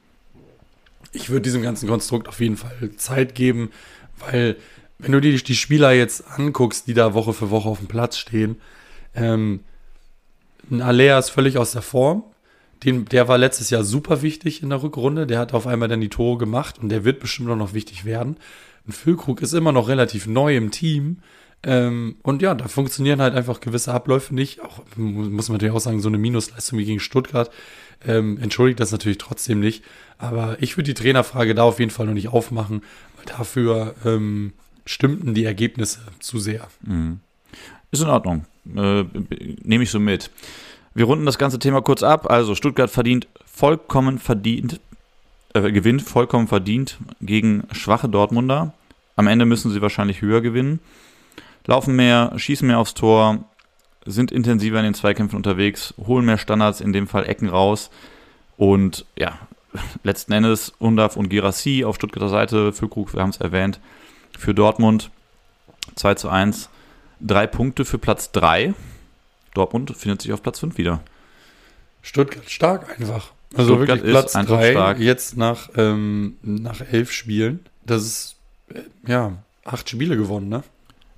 Ich würde diesem ganzen Konstrukt auf jeden Fall Zeit geben, weil wenn du dir die Spieler jetzt anguckst, die da Woche für Woche auf dem Platz stehen, ähm, ein Alea ist völlig aus der Form. Den, der war letztes Jahr super wichtig in der Rückrunde. Der hat auf einmal dann die Tore gemacht und der wird bestimmt auch noch wichtig werden. Ein Füllkrug ist immer noch relativ neu im Team. Ähm, und ja, da funktionieren halt einfach gewisse Abläufe nicht. Auch muss man natürlich auch sagen, so eine Minusleistung wie gegen Stuttgart ähm, entschuldigt das natürlich trotzdem nicht. Aber ich würde die Trainerfrage da auf jeden Fall noch nicht aufmachen, weil dafür ähm, stimmten die Ergebnisse zu sehr. Mhm. Ist in Ordnung. Äh, Nehme ich so mit. Wir runden das ganze Thema kurz ab. Also Stuttgart verdient vollkommen verdient, äh, gewinnt vollkommen verdient gegen schwache Dortmunder. Am Ende müssen sie wahrscheinlich höher gewinnen laufen mehr, schießen mehr aufs Tor, sind intensiver in den Zweikämpfen unterwegs, holen mehr Standards, in dem Fall Ecken raus. Und ja, letzten Endes Undaf und Girassi auf Stuttgarter Seite, Füllkrug, wir haben es erwähnt, für Dortmund 2 zu 1. Drei Punkte für Platz 3. Dortmund findet sich auf Platz 5 wieder. Stuttgart stark einfach. Also Stuttgart wirklich Platz 3 jetzt nach, ähm, nach elf Spielen. Das ist, äh, ja, acht Spiele gewonnen, ne?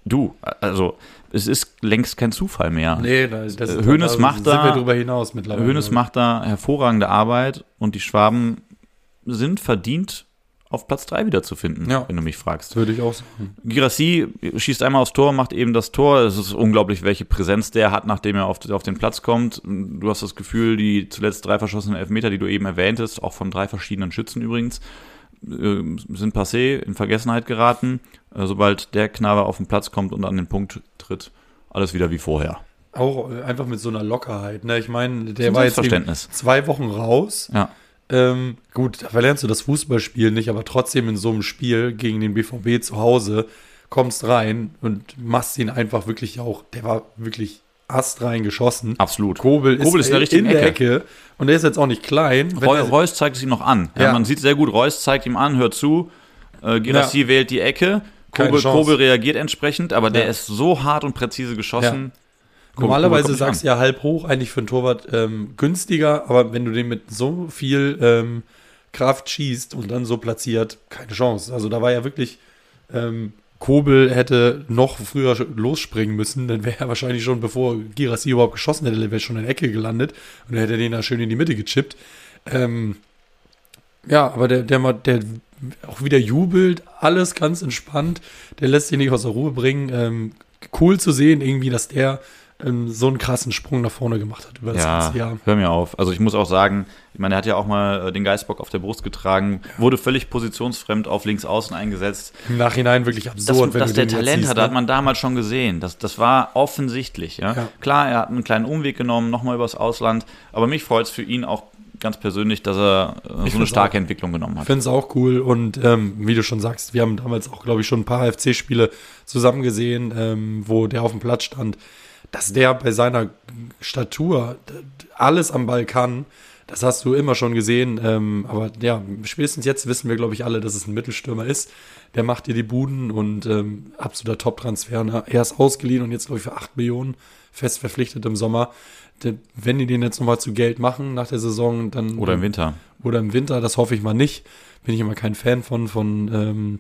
Du, also es ist längst kein Zufall mehr. Nee, das, das ist Hönes da, macht da, sind wir drüber hinaus mittlerweile. Hönes macht da hervorragende Arbeit und die Schwaben sind verdient auf Platz 3 wiederzufinden, ja, wenn du mich fragst. Würde ich auch sagen. Girassi schießt einmal aufs Tor, macht eben das Tor. Es ist unglaublich, welche Präsenz der hat, nachdem er auf, auf den Platz kommt. Du hast das Gefühl, die zuletzt drei verschossenen Elfmeter, die du eben erwähntest, auch von drei verschiedenen Schützen übrigens, äh, sind passé, in Vergessenheit geraten. Äh, sobald der Knabe auf den Platz kommt und an den Punkt tritt, alles wieder wie vorher. Auch äh, einfach mit so einer Lockerheit. Ne? Ich meine, der war jetzt zwei Wochen raus. Ja. Ähm, gut, da verlernst du das Fußballspiel nicht, aber trotzdem in so einem Spiel gegen den BVB zu Hause kommst rein und machst ihn einfach wirklich auch. Der war wirklich astrein geschossen. Absolut. Kobel, Kobel ist, ist in, der, in der Ecke. Ecke. Und der ist jetzt auch nicht klein. Reus, Reus zeigt es ihm noch an. Ja. Ja, man sieht sehr gut, Reus zeigt ihm an, hört zu. Äh, Girassi ja. wählt die Ecke. Kobel, Kobel, reagiert entsprechend, aber der ist so hart und präzise geschossen. Normalerweise sagst du ja halb hoch, eigentlich für einen Torwart ähm, günstiger, aber wenn du den mit so viel ähm, Kraft schießt und dann so platziert, keine Chance. Also da war ja wirklich, ähm, Kobel hätte noch früher losspringen müssen, dann wäre er wahrscheinlich schon, bevor Girassi überhaupt geschossen hätte, wäre schon in der Ecke gelandet und dann hätte den da schön in die Mitte gechippt. Ähm, ja, aber der, der, der auch wieder jubelt, alles ganz entspannt, der lässt sich nicht aus der Ruhe bringen. Ähm, cool zu sehen, irgendwie, dass der ähm, so einen krassen Sprung nach vorne gemacht hat über das ja, ganze Jahr. Hör mir auf. Also ich muss auch sagen, ich meine, er hat ja auch mal äh, den Geistbock auf der Brust getragen, wurde völlig positionsfremd auf links außen eingesetzt. Im Nachhinein wirklich absurd. Dass, dass der Talent hat, ne? hat man damals schon gesehen. Das, das war offensichtlich. Ja? ja. Klar, er hat einen kleinen Umweg genommen, nochmal übers Ausland, aber mich freut es für ihn auch ganz persönlich, dass er äh, so eine starke auch, Entwicklung genommen hat. Ich finde es auch cool und ähm, wie du schon sagst, wir haben damals auch, glaube ich, schon ein paar FC-Spiele zusammen gesehen, ähm, wo der auf dem Platz stand dass der bei seiner Statur alles am Ball kann, das hast du immer schon gesehen. Ähm, aber ja, spätestens jetzt wissen wir, glaube ich, alle, dass es ein Mittelstürmer ist. Der macht dir die Buden und ähm, absoluter Top-Transfer. Ne? Er ist ausgeliehen und jetzt, glaube ich, für 8 Millionen fest verpflichtet im Sommer. Wenn die den jetzt nochmal zu Geld machen nach der Saison, dann. Oder im Winter. Oder im Winter, das hoffe ich mal nicht. Bin ich immer kein Fan von, von ähm,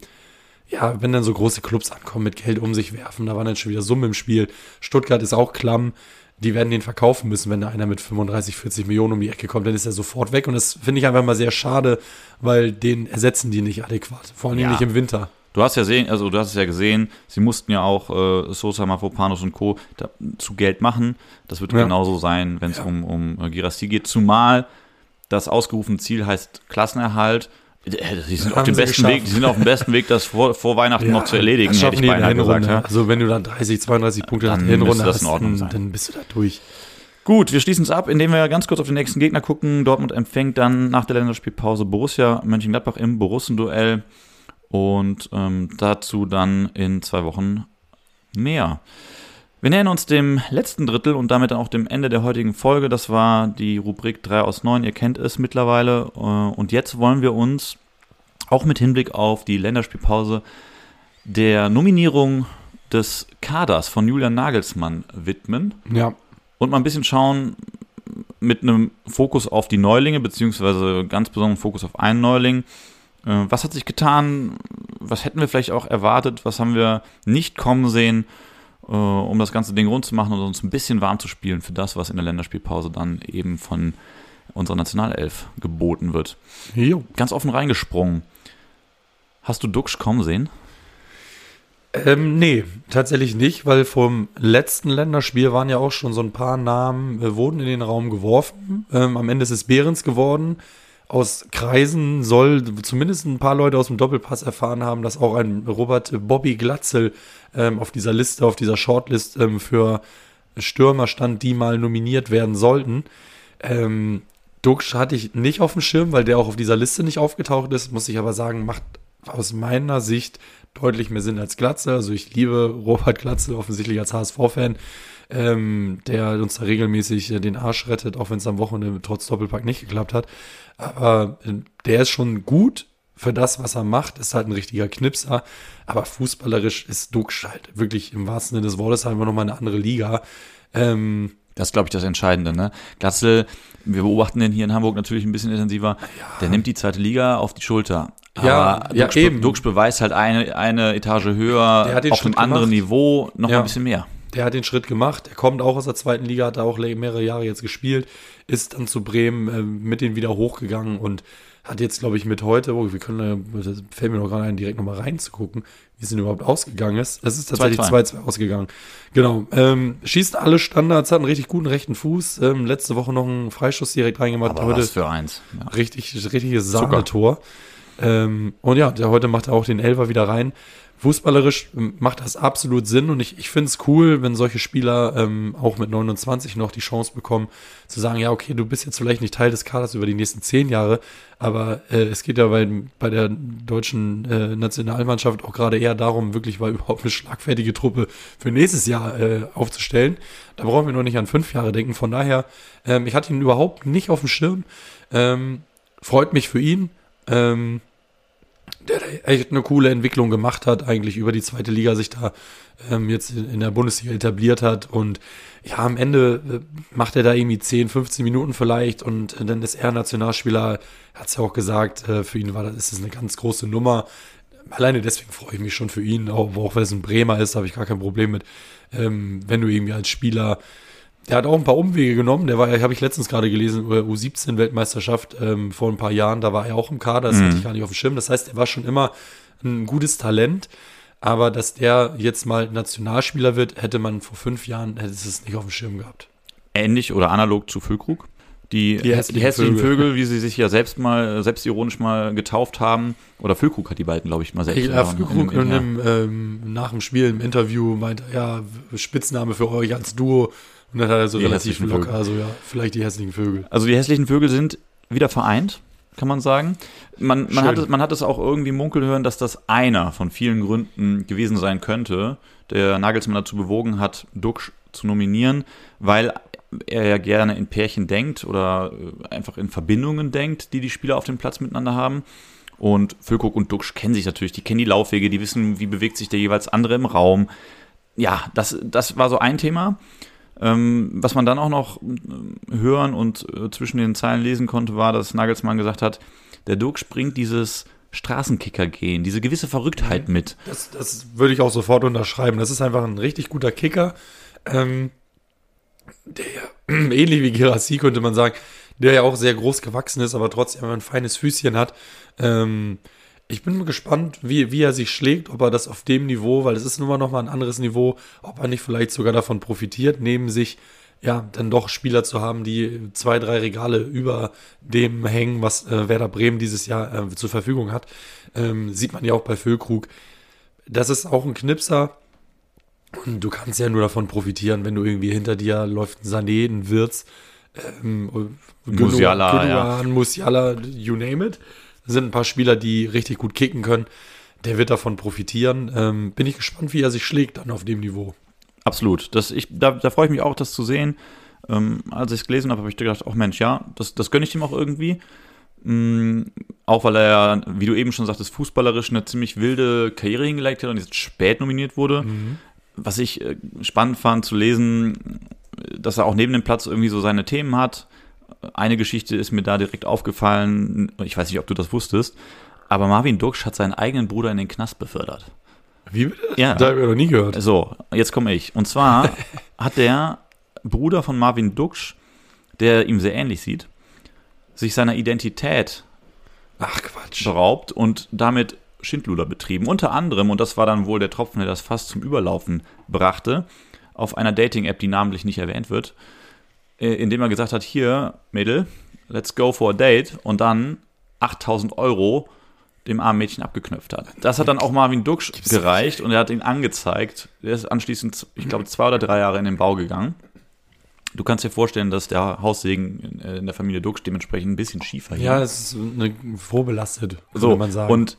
ja, wenn dann so große Clubs ankommen, mit Geld um sich werfen, da waren dann schon wieder Summen im Spiel. Stuttgart ist auch klamm. Die werden den verkaufen müssen, wenn da einer mit 35, 40 Millionen um die Ecke kommt, dann ist er sofort weg. Und das finde ich einfach mal sehr schade, weil den ersetzen die nicht adäquat. Vor allem ja. nicht im Winter. Du hast ja sehen, also du hast es ja gesehen, sie mussten ja auch äh, Sosa, Mafropanos und Co. Da, zu Geld machen. Das wird ja. genauso sein, wenn es ja. um, um äh, Girassi geht. Zumal das ausgerufene Ziel heißt Klassenerhalt die sind, auf dem besten Weg, die sind auf dem besten Weg, das vor, vor Weihnachten ja, noch zu erledigen, hätte ich beinahe gesagt. Ja. Also wenn du dann 30, 32 Punkte nach der Hinrunde hast, dann, dann, bist du da durch. Gut, wir schließen es ab, indem wir ganz kurz auf den nächsten Gegner gucken. Dortmund empfängt dann nach der Länderspielpause Borussia Mönchengladbach im Borussen-Duell und ähm, dazu dann in zwei Wochen mehr. Wir nähern uns dem letzten Drittel und damit auch dem Ende der heutigen Folge. Das war die Rubrik 3 aus 9. Ihr kennt es mittlerweile. Äh, und jetzt wollen wir uns auch mit Hinblick auf die Länderspielpause der Nominierung des Kaders von Julian Nagelsmann widmen. Ja. Und mal ein bisschen schauen mit einem Fokus auf die Neulinge, beziehungsweise ganz besonderen Fokus auf einen Neuling. Äh, was hat sich getan? Was hätten wir vielleicht auch erwartet? Was haben wir nicht kommen sehen? Äh, um das ganze Ding rund zu machen und uns ein bisschen warm zu spielen für das, was in der Länderspielpause dann eben von unserer Nationalelf geboten wird. Jo. Ganz offen reingesprungen. Hast du Duxch kommen sehen? Ähm, nee, tatsächlich nicht, weil vom letzten Länderspiel waren ja auch schon so ein paar Namen, äh, wurden in den Raum geworfen. Ähm, am Ende ist es Behrens geworden aus Kreisen soll zumindest ein paar Leute aus dem Doppelpass erfahren haben, dass auch ein Robert Bobby Glatzel ähm, auf dieser Liste, auf dieser Shortlist ähm, für Stürmer stand, die mal nominiert werden sollten. Ähm, Duxch hatte ich nicht auf dem Schirm, weil der auch auf dieser Liste nicht aufgetaucht ist, muss ich aber sagen, macht aus meiner Sicht deutlich mehr Sinn als Glatzel. Also ich liebe Robert Glatzel offensichtlich als HSV-Fan ähm, der uns da regelmäßig äh, den Arsch rettet, auch wenn es am Wochenende trotz Doppelpack nicht geklappt hat. Aber äh, der ist schon gut für das, was er macht, ist halt ein richtiger Knipser. Aber fußballerisch ist Duxch halt wirklich im wahrsten Sinne des Wortes einfach nochmal eine andere Liga. Ähm, das ist, glaube ich, das Entscheidende. Ne? Glatzel, wir beobachten den hier in Hamburg natürlich ein bisschen intensiver. Ja. Der nimmt die zweite Liga auf die Schulter. Aber ja, ja, eben. Duxch beweist halt eine, eine Etage höher, auf einem anderen Niveau noch ja. ein bisschen mehr der hat den Schritt gemacht. Er kommt auch aus der zweiten Liga, hat da auch mehrere Jahre jetzt gespielt, ist dann zu Bremen äh, mit denen wieder hochgegangen und hat jetzt, glaube ich, mit heute, oh, wir können, das fällt mir noch gerade ein, direkt nochmal reinzugucken, wie es denn überhaupt ausgegangen ist. Es ist tatsächlich 2-2 ausgegangen. Genau. Ähm, schießt alle Standards, hat einen richtig guten rechten Fuß. Ähm, letzte Woche noch einen Freischuss direkt reingemacht. Aber heute was für eins. Ja. Richtig, richtiges Sahnetor. Ähm, und ja, der heute macht er auch den Elfer wieder rein fußballerisch macht das absolut Sinn und ich, ich finde es cool, wenn solche Spieler ähm, auch mit 29 noch die Chance bekommen, zu sagen, ja, okay, du bist jetzt vielleicht nicht Teil des Kaders über die nächsten zehn Jahre, aber äh, es geht ja bei, bei der deutschen äh, Nationalmannschaft auch gerade eher darum, wirklich mal überhaupt eine schlagfertige Truppe für nächstes Jahr äh, aufzustellen. Da brauchen wir noch nicht an fünf Jahre denken. Von daher, ähm, ich hatte ihn überhaupt nicht auf dem Schirm. Ähm, freut mich für ihn. Ähm, der echt eine coole Entwicklung gemacht hat, eigentlich über die zweite Liga sich da ähm, jetzt in der Bundesliga etabliert hat. Und ja, am Ende äh, macht er da irgendwie 10, 15 Minuten vielleicht und äh, dann ist er Nationalspieler, hat es ja auch gesagt, äh, für ihn war das, ist das eine ganz große Nummer. Alleine deswegen freue ich mich schon für ihn, auch, auch wenn es ein Bremer ist, habe ich gar kein Problem mit. Ähm, wenn du irgendwie als Spieler der hat auch ein paar Umwege genommen. Der war, habe ich letztens gerade gelesen, U17-Weltmeisterschaft ähm, vor ein paar Jahren. Da war er auch im Kader. Das mhm. hatte ich gar nicht auf dem Schirm. Das heißt, er war schon immer ein gutes Talent. Aber dass der jetzt mal Nationalspieler wird, hätte man vor fünf Jahren hätte es nicht auf dem Schirm gehabt. Ähnlich oder analog zu Füllkrug? Die, die, hässlichen, die hässlichen Vögel. Vögel. wie sie sich ja selbst mal, selbstironisch mal getauft haben. Oder Füllkrug hat die beiden, glaube ich, mal selbst. Ja, Füllkrug in, in, in, ähm, nach dem Spiel im Interview meinte, ja, Spitzname für euch als Duo und dann hat er so die relativ locker, Vögel. also ja, vielleicht die hässlichen Vögel. Also die hässlichen Vögel sind wieder vereint, kann man sagen. Man, man, hat, es, man hat es auch irgendwie munkeln hören, dass das einer von vielen Gründen gewesen sein könnte, der Nagelsmann dazu bewogen hat, Duxch zu nominieren, weil er ja gerne in Pärchen denkt oder äh, einfach in Verbindungen denkt, die die Spieler auf dem Platz miteinander haben. Und Füllkrug und Duxch kennen sich natürlich, die kennen die Laufwege, die wissen, wie bewegt sich der jeweils andere im Raum. Ja, das, das war so ein Thema. Ähm, was man dann auch noch äh, hören und äh, zwischen den Zeilen lesen konnte, war, dass Nagelsmann gesagt hat, der Dirk bringt dieses Straßenkicker-Gehen, diese gewisse Verrücktheit mhm. mit. Das, das würde ich auch sofort unterschreiben. Das ist einfach ein richtig guter Kicker. Ähm, der ja, ähnlich wie Gerassi könnte man sagen, der ja auch sehr groß gewachsen ist, aber trotzdem ein feines Füßchen hat. Ähm, ich bin gespannt, wie, wie er sich schlägt, ob er das auf dem Niveau, weil es ist nun mal nochmal ein anderes Niveau, ob er nicht vielleicht sogar davon profitiert, neben sich ja dann doch Spieler zu haben, die zwei, drei Regale über dem hängen, was äh, Werder Bremen dieses Jahr äh, zur Verfügung hat. Ähm, sieht man ja auch bei Füllkrug. Das ist auch ein Knipser. Und du kannst ja nur davon profitieren, wenn du irgendwie hinter dir läuft ein Sané, ein Wirtz, ähm, Musiala, ja. Musiala, you name it sind ein paar Spieler, die richtig gut kicken können. Der wird davon profitieren. Ähm, bin ich gespannt, wie er sich schlägt dann auf dem Niveau. Absolut. Das, ich, da, da freue ich mich auch, das zu sehen. Ähm, als ich es gelesen habe, habe ich gedacht, ach Mensch, ja, das, das gönne ich ihm auch irgendwie. Mhm, auch weil er ja, wie du eben schon sagtest, fußballerisch eine ziemlich wilde Karriere hingelegt hat und jetzt spät nominiert wurde. Mhm. Was ich äh, spannend fand zu lesen, dass er auch neben dem Platz irgendwie so seine Themen hat eine Geschichte ist mir da direkt aufgefallen. Ich weiß nicht, ob du das wusstest. Aber Marvin Duksch hat seinen eigenen Bruder in den Knast befördert. Wie bitte? Ja. Da habe ich noch nie gehört. So, jetzt komme ich. Und zwar hat der Bruder von Marvin Duksch, der ihm sehr ähnlich sieht, sich seiner Identität Ach, Quatsch. beraubt und damit Schindluder betrieben. Unter anderem, und das war dann wohl der Tropfen, der das fast zum Überlaufen brachte, auf einer Dating-App, die namentlich nicht erwähnt wird, indem er gesagt hat, hier, Mädel, let's go for a date und dann 8000 Euro dem armen Mädchen abgeknöpft hat. Das hat dann auch Marvin Duksch gereicht und er hat ihn angezeigt. Er ist anschließend, ich glaube, zwei oder drei Jahre in den Bau gegangen. Du kannst dir vorstellen, dass der Haussegen in der Familie Duksch dementsprechend ein bisschen schiefer hier. Ja, es ist eine, vorbelastet, so, man sagen. Und äh,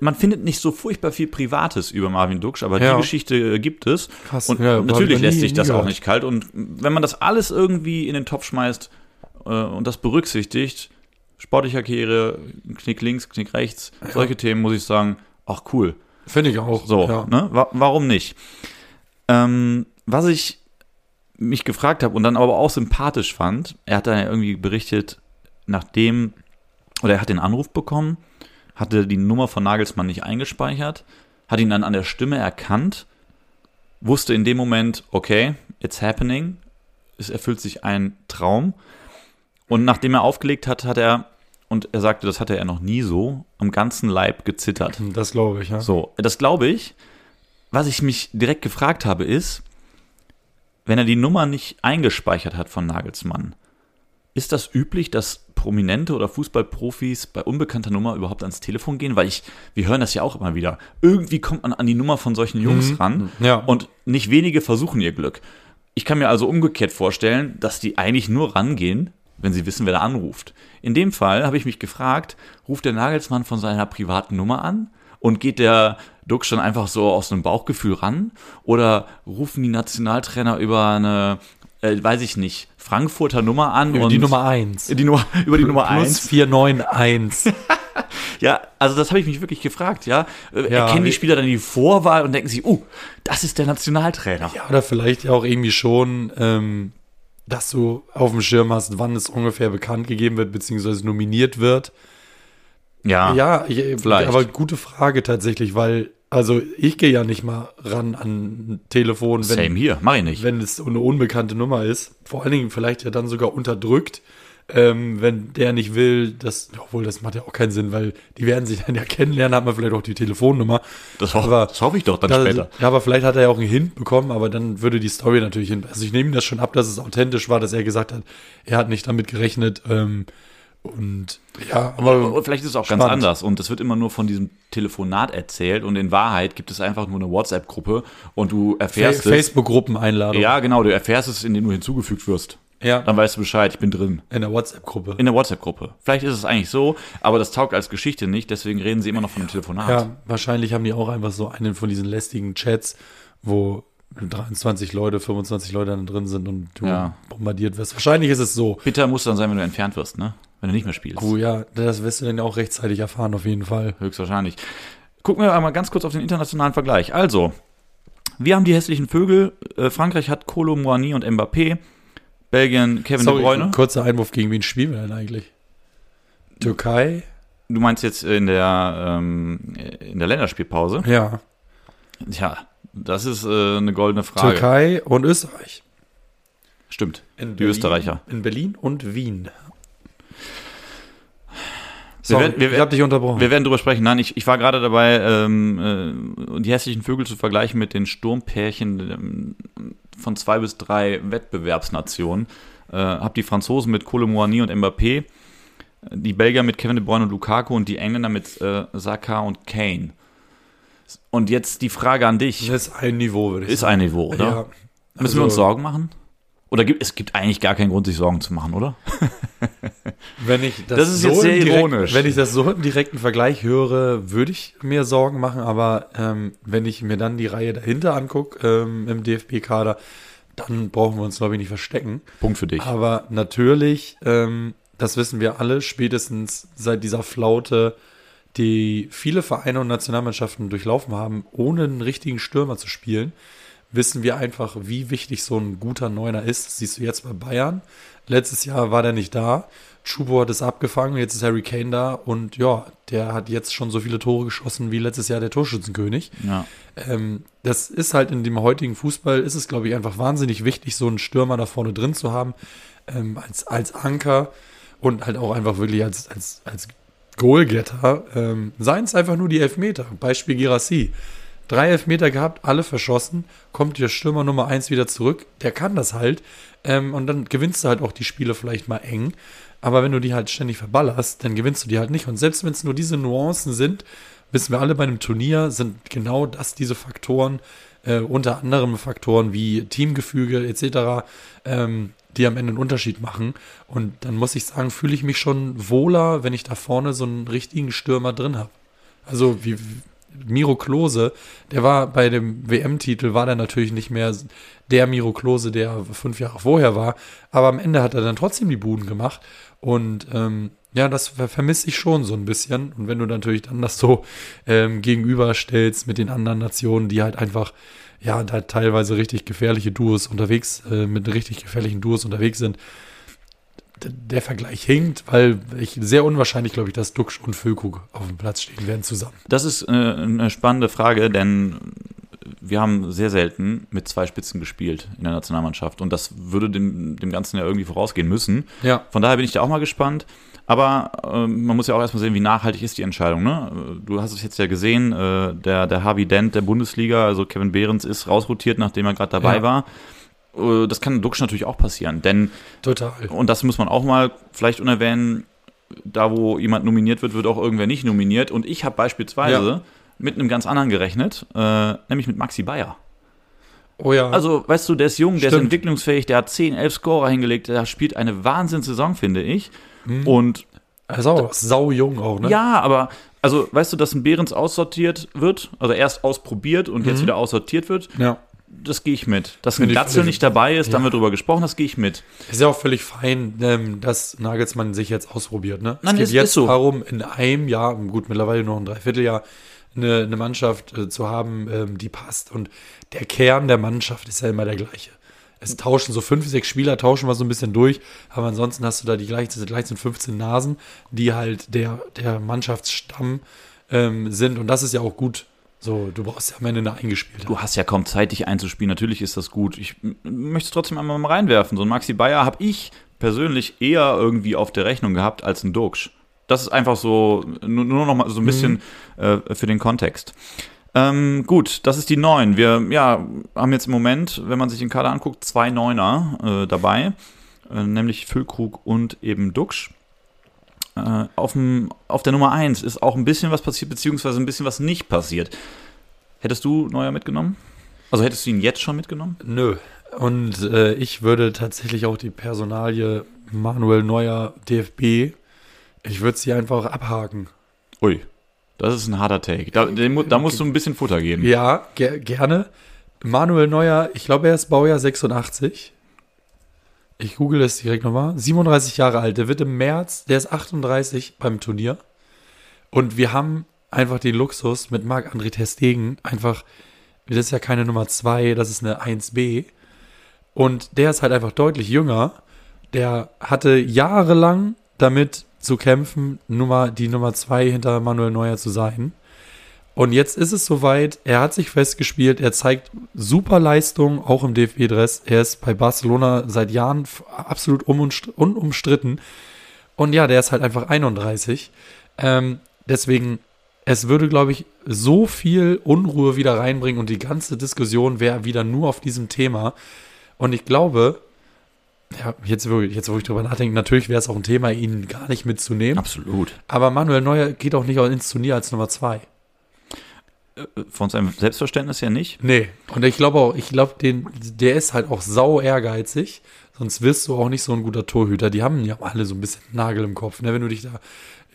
man findet nicht so furchtbar viel Privates über Marvin Duksch, aber ja. die Geschichte äh, gibt es. Krass, und ja, natürlich lässt sich das auch nicht kalt. Und wenn man das alles irgendwie in den Topf schmeißt äh, und das berücksichtigt, sportlicher Karriere, Knick links, Knick rechts, ja. solche Themen, muss ich sagen, ach cool. Finde ich auch. So, ne? Wa warum nicht? Ähm, was ich mich gefragt habe und dann aber auch sympathisch fand, er hat dann irgendwie berichtet, nachdem, oder er hat den Anruf bekommen, hatte die Nummer von Nagelsmann nicht eingespeichert, hat ihn dann an der Stimme erkannt, wusste in dem Moment, okay, it's happening, es erfüllt sich ein Traum. Und nachdem er aufgelegt hat, hat er, und er sagte, das hatte er noch nie so, am ganzen Leib gezittert. Das glaube ich, ja. So, das glaube ich. Was ich mich direkt gefragt habe, ist, wenn er die Nummer nicht eingespeichert hat von Nagelsmann, ist das üblich, dass Prominente oder Fußballprofis bei unbekannter Nummer überhaupt ans Telefon gehen? Weil ich, wir hören das ja auch immer wieder. Irgendwie kommt man an die Nummer von solchen Jungs mhm. ran ja. und nicht wenige versuchen ihr Glück. Ich kann mir also umgekehrt vorstellen, dass die eigentlich nur rangehen, wenn sie wissen, wer da anruft. In dem Fall habe ich mich gefragt, ruft der Nagelsmann von seiner privaten Nummer an und geht der Duxch dann einfach so aus einem Bauchgefühl ran? Oder rufen die Nationaltrainer über eine, äh, weiß ich nicht, Frankfurter Nummer an? Über und die Nummer 1. Die Nummer, über die Nummer 1. 491. ja, also das habe ich mich wirklich gefragt, ja. Äh, ja Erkennen die Spieler dann die Vorwahl und denken sich, uh, das ist der Nationaltrainer. Ja, oder vielleicht ja auch irgendwie schon, ähm, dass du auf dem Schirm hast, wann es ungefähr bekannt gegeben wird, beziehungsweise nominiert wird. Ja, ja ich, vielleicht. aber gute Frage tatsächlich, weil, also ich gehe ja nicht mal ran an ein Telefon, wenn, Same hier, mach ich nicht. wenn es eine unbekannte Nummer ist. Vor allen Dingen vielleicht ja dann sogar unterdrückt ähm, wenn der nicht will, das, obwohl das macht ja auch keinen Sinn, weil die werden sich dann ja kennenlernen, hat man vielleicht auch die Telefonnummer. Das, ho aber, das hoffe ich doch dann da, später. Ja, aber vielleicht hat er ja auch einen Hint bekommen, aber dann würde die Story natürlich hin. Also ich nehme das schon ab, dass es authentisch war, dass er gesagt hat, er hat nicht damit gerechnet. Ähm, und ja, aber vielleicht ist es auch spannend. ganz anders und es wird immer nur von diesem Telefonat erzählt und in Wahrheit gibt es einfach nur eine WhatsApp-Gruppe und du erfährst Fa es. Facebook-Gruppeneinladung. Ja, genau, du erfährst es, indem du hinzugefügt wirst. Ja. Dann weißt du Bescheid, ich bin drin. In der WhatsApp-Gruppe. In der WhatsApp-Gruppe. Vielleicht ist es eigentlich so, aber das taugt als Geschichte nicht, deswegen reden sie immer noch von einem Telefonat. Ja, wahrscheinlich haben die auch einfach so einen von diesen lästigen Chats, wo 23 Leute, 25 Leute dann drin sind und du ja. bombardiert wirst. Wahrscheinlich ist es so. Bitter muss dann sein, wenn du entfernt wirst, ne? Wenn du nicht mehr spielst. Oh ja, das wirst du dann auch rechtzeitig erfahren, auf jeden Fall. Höchstwahrscheinlich. Gucken wir einmal ganz kurz auf den internationalen Vergleich. Also, wir haben die hässlichen Vögel. Äh, Frankreich hat Kolo Moani und Mbappé. Belgien, Kevin Sorry, De Bruyne. Kurzer Einwurf, gegen wen spielen wir denn eigentlich? Türkei? Du meinst jetzt in der, ähm, in der Länderspielpause? Ja. Ja, das ist äh, eine goldene Frage. Türkei und Österreich. Stimmt, in die Berlin, Österreicher. In Berlin und Wien. Sorry, wir werden, wir, ich habe dich unterbrochen. Wir werden drüber sprechen. Nein, ich, ich war gerade dabei, ähm, äh, die hässlichen Vögel zu vergleichen mit den Sturmpärchen ähm, von zwei bis drei Wettbewerbsnationen. Äh, habe die Franzosen mit Moani und Mbappé, die Belgier mit Kevin De Bruyne und Lukaku und die Engländer mit äh, Saka und Kane. Und jetzt die Frage an dich. Das ist ein Niveau, würde ich ist sagen. Ist ein Niveau, oder? Ja. Müssen also, wir uns Sorgen machen? Oder gibt, es gibt eigentlich gar keinen Grund, sich Sorgen zu machen, oder? wenn ich das, das ist so jetzt sehr direkt, ironisch. Wenn ich das so im direkten Vergleich höre, würde ich mir Sorgen machen. Aber ähm, wenn ich mir dann die Reihe dahinter angucke ähm, im DFB-Kader, dann brauchen wir uns, glaube ich, nicht verstecken. Punkt für dich. Aber natürlich, ähm, das wissen wir alle, spätestens seit dieser Flaute, die viele Vereine und Nationalmannschaften durchlaufen haben, ohne einen richtigen Stürmer zu spielen, wissen wir einfach, wie wichtig so ein guter Neuner ist. Das siehst du jetzt bei Bayern. Letztes Jahr war der nicht da. Chubo hat es abgefangen, jetzt ist Harry Kane da und ja, der hat jetzt schon so viele Tore geschossen wie letztes Jahr der Torschützenkönig. Ja. Ähm, das ist halt in dem heutigen Fußball, ist es glaube ich einfach wahnsinnig wichtig, so einen Stürmer da vorne drin zu haben, ähm, als, als Anker und halt auch einfach wirklich als, als, als Goalgetter. Ähm, Seien es einfach nur die Elfmeter. Beispiel Girassi. Drei Elfmeter gehabt, alle verschossen, kommt der Stürmer Nummer eins wieder zurück, der kann das halt. Ähm, und dann gewinnst du halt auch die Spiele vielleicht mal eng. Aber wenn du die halt ständig verballerst, dann gewinnst du die halt nicht. Und selbst wenn es nur diese Nuancen sind, wissen wir alle bei einem Turnier, sind genau das diese Faktoren, äh, unter anderem Faktoren wie Teamgefüge etc., ähm, die am Ende einen Unterschied machen. Und dann muss ich sagen, fühle ich mich schon wohler, wenn ich da vorne so einen richtigen Stürmer drin habe. Also wie, Miro Klose, der war bei dem WM-Titel, war der natürlich nicht mehr der Miro Klose, der fünf Jahre vorher war, aber am Ende hat er dann trotzdem die Buden gemacht und ähm, ja, das vermisse ich schon so ein bisschen. Und wenn du natürlich dann das so ähm, gegenüberstellst mit den anderen Nationen, die halt einfach, ja, da teilweise richtig gefährliche Duos unterwegs, äh, mit richtig gefährlichen Duos unterwegs sind, der Vergleich hinkt, weil ich sehr unwahrscheinlich, glaube ich, dass Duxch und Füllkrug auf dem Platz stehen werden zusammen. Das ist äh, eine spannende Frage, denn wir haben sehr selten mit zwei Spitzen gespielt in der Nationalmannschaft und das würde dem, dem Ganzen ja irgendwie vorausgehen müssen. Ja. Von daher bin ich da auch mal gespannt. Aber äh, man muss ja auch erstmal sehen, wie nachhaltig ist die Entscheidung. Ne? Du hast es jetzt ja gesehen, äh, der, der Harvey Dent der Bundesliga, also Kevin Behrens, ist rausrotiert, nachdem er gerade dabei ja. war das kann Duxch natürlich auch passieren, denn total. Und das muss man auch mal vielleicht unerwähnen. Da, wo jemand nominiert wird, wird auch irgendwer nicht nominiert. Und ich habe beispielsweise ja. mit einem ganz anderen gerechnet, äh, nämlich mit Maxi Bayer. Oh ja. Also, weißt du, der ist jung, der Stimmt. ist entwicklungsfähig, der hat 10, 11 Scorer hingelegt, der spielt eine Wahnsinnssaison, finde ich. Mhm. Und. Er ist auch sau jung auch, ne? Ja, aber also weißt du, dass ein Behrens aussortiert wird, also erst ausprobiert und mhm. jetzt wieder aussortiert wird? Ja. Das gehe ich mit. Dass ein Glatzel nicht dabei ist, ja. dann wird drüber gesprochen, das gehe ich mit. Ist ja auch völlig fein, ähm, dass Nagelsmann sich jetzt ausprobiert. Ne? Nein, es geht ist, jetzt ist so. darum, in einem Jahr, gut, mittlerweile noch ein Dreivierteljahr, eine, eine Mannschaft äh, zu haben, ähm, die passt. Und der Kern der Mannschaft ist ja immer der gleiche. Es tauschen so fünf, sechs Spieler, tauschen wir so ein bisschen durch, aber ansonsten hast du da die gleichen, gleich sind 15 Nasen, die halt der, der Mannschaftsstamm ähm, sind. Und das ist ja auch gut. So, du brauchst ja am Ende eine eingespielte. Du hast ja kaum Zeit, dich einzuspielen. Natürlich ist das gut. Ich möchte es trotzdem einmal mal reinwerfen. So ein Maxi Bayer habe ich persönlich eher irgendwie auf der Rechnung gehabt als ein Duxch. Das ist einfach so, nur, nur noch mal so ein bisschen mhm. äh, für den Kontext. Ähm, gut, das ist die 9. Wir ja, haben jetzt im Moment, wenn man sich den Kader anguckt, zwei Neuner äh, dabei, äh, nämlich Füllkrug und eben Duxch. Äh, auf, dem, auf der Nummer 1 ist auch ein bisschen was passiert, beziehungsweise ein bisschen was nicht passiert. Hättest du Neuer mitgenommen? Also hättest du ihn jetzt schon mitgenommen? Nö. Und äh, ich würde tatsächlich auch die Personalie Manuel Neuer DFB, ich würde sie einfach abhaken. Ui. Das ist ein harter Take. Da, da musst du ein bisschen Futter geben. Ja, ger gerne. Manuel Neuer, ich glaube, er ist Baujahr 86. Ich google das direkt nochmal. 37 Jahre alt. Der wird im März, der ist 38 beim Turnier. Und wir haben einfach den Luxus mit Marc-André Testegen einfach, das ist ja keine Nummer 2, das ist eine 1b. Und der ist halt einfach deutlich jünger. Der hatte jahrelang damit zu kämpfen, Nummer, die Nummer zwei hinter Manuel Neuer zu sein. Und jetzt ist es soweit, er hat sich festgespielt, er zeigt super Leistung, auch im DFB-Dress. Er ist bei Barcelona seit Jahren absolut unumstritten. Und ja, der ist halt einfach 31. Ähm, deswegen, es würde, glaube ich, so viel Unruhe wieder reinbringen und die ganze Diskussion wäre wieder nur auf diesem Thema. Und ich glaube, ja, jetzt, jetzt wo ich drüber nachdenke, natürlich wäre es auch ein Thema, ihn gar nicht mitzunehmen. Absolut. Aber Manuel Neuer geht auch nicht ins Turnier als Nummer zwei. Von seinem Selbstverständnis ja nicht. Nee, und ich glaube auch, ich glaube, der ist halt auch sau ehrgeizig, sonst wirst du auch nicht so ein guter Torhüter. Die haben ja alle so ein bisschen Nagel im Kopf, ne? wenn du dich da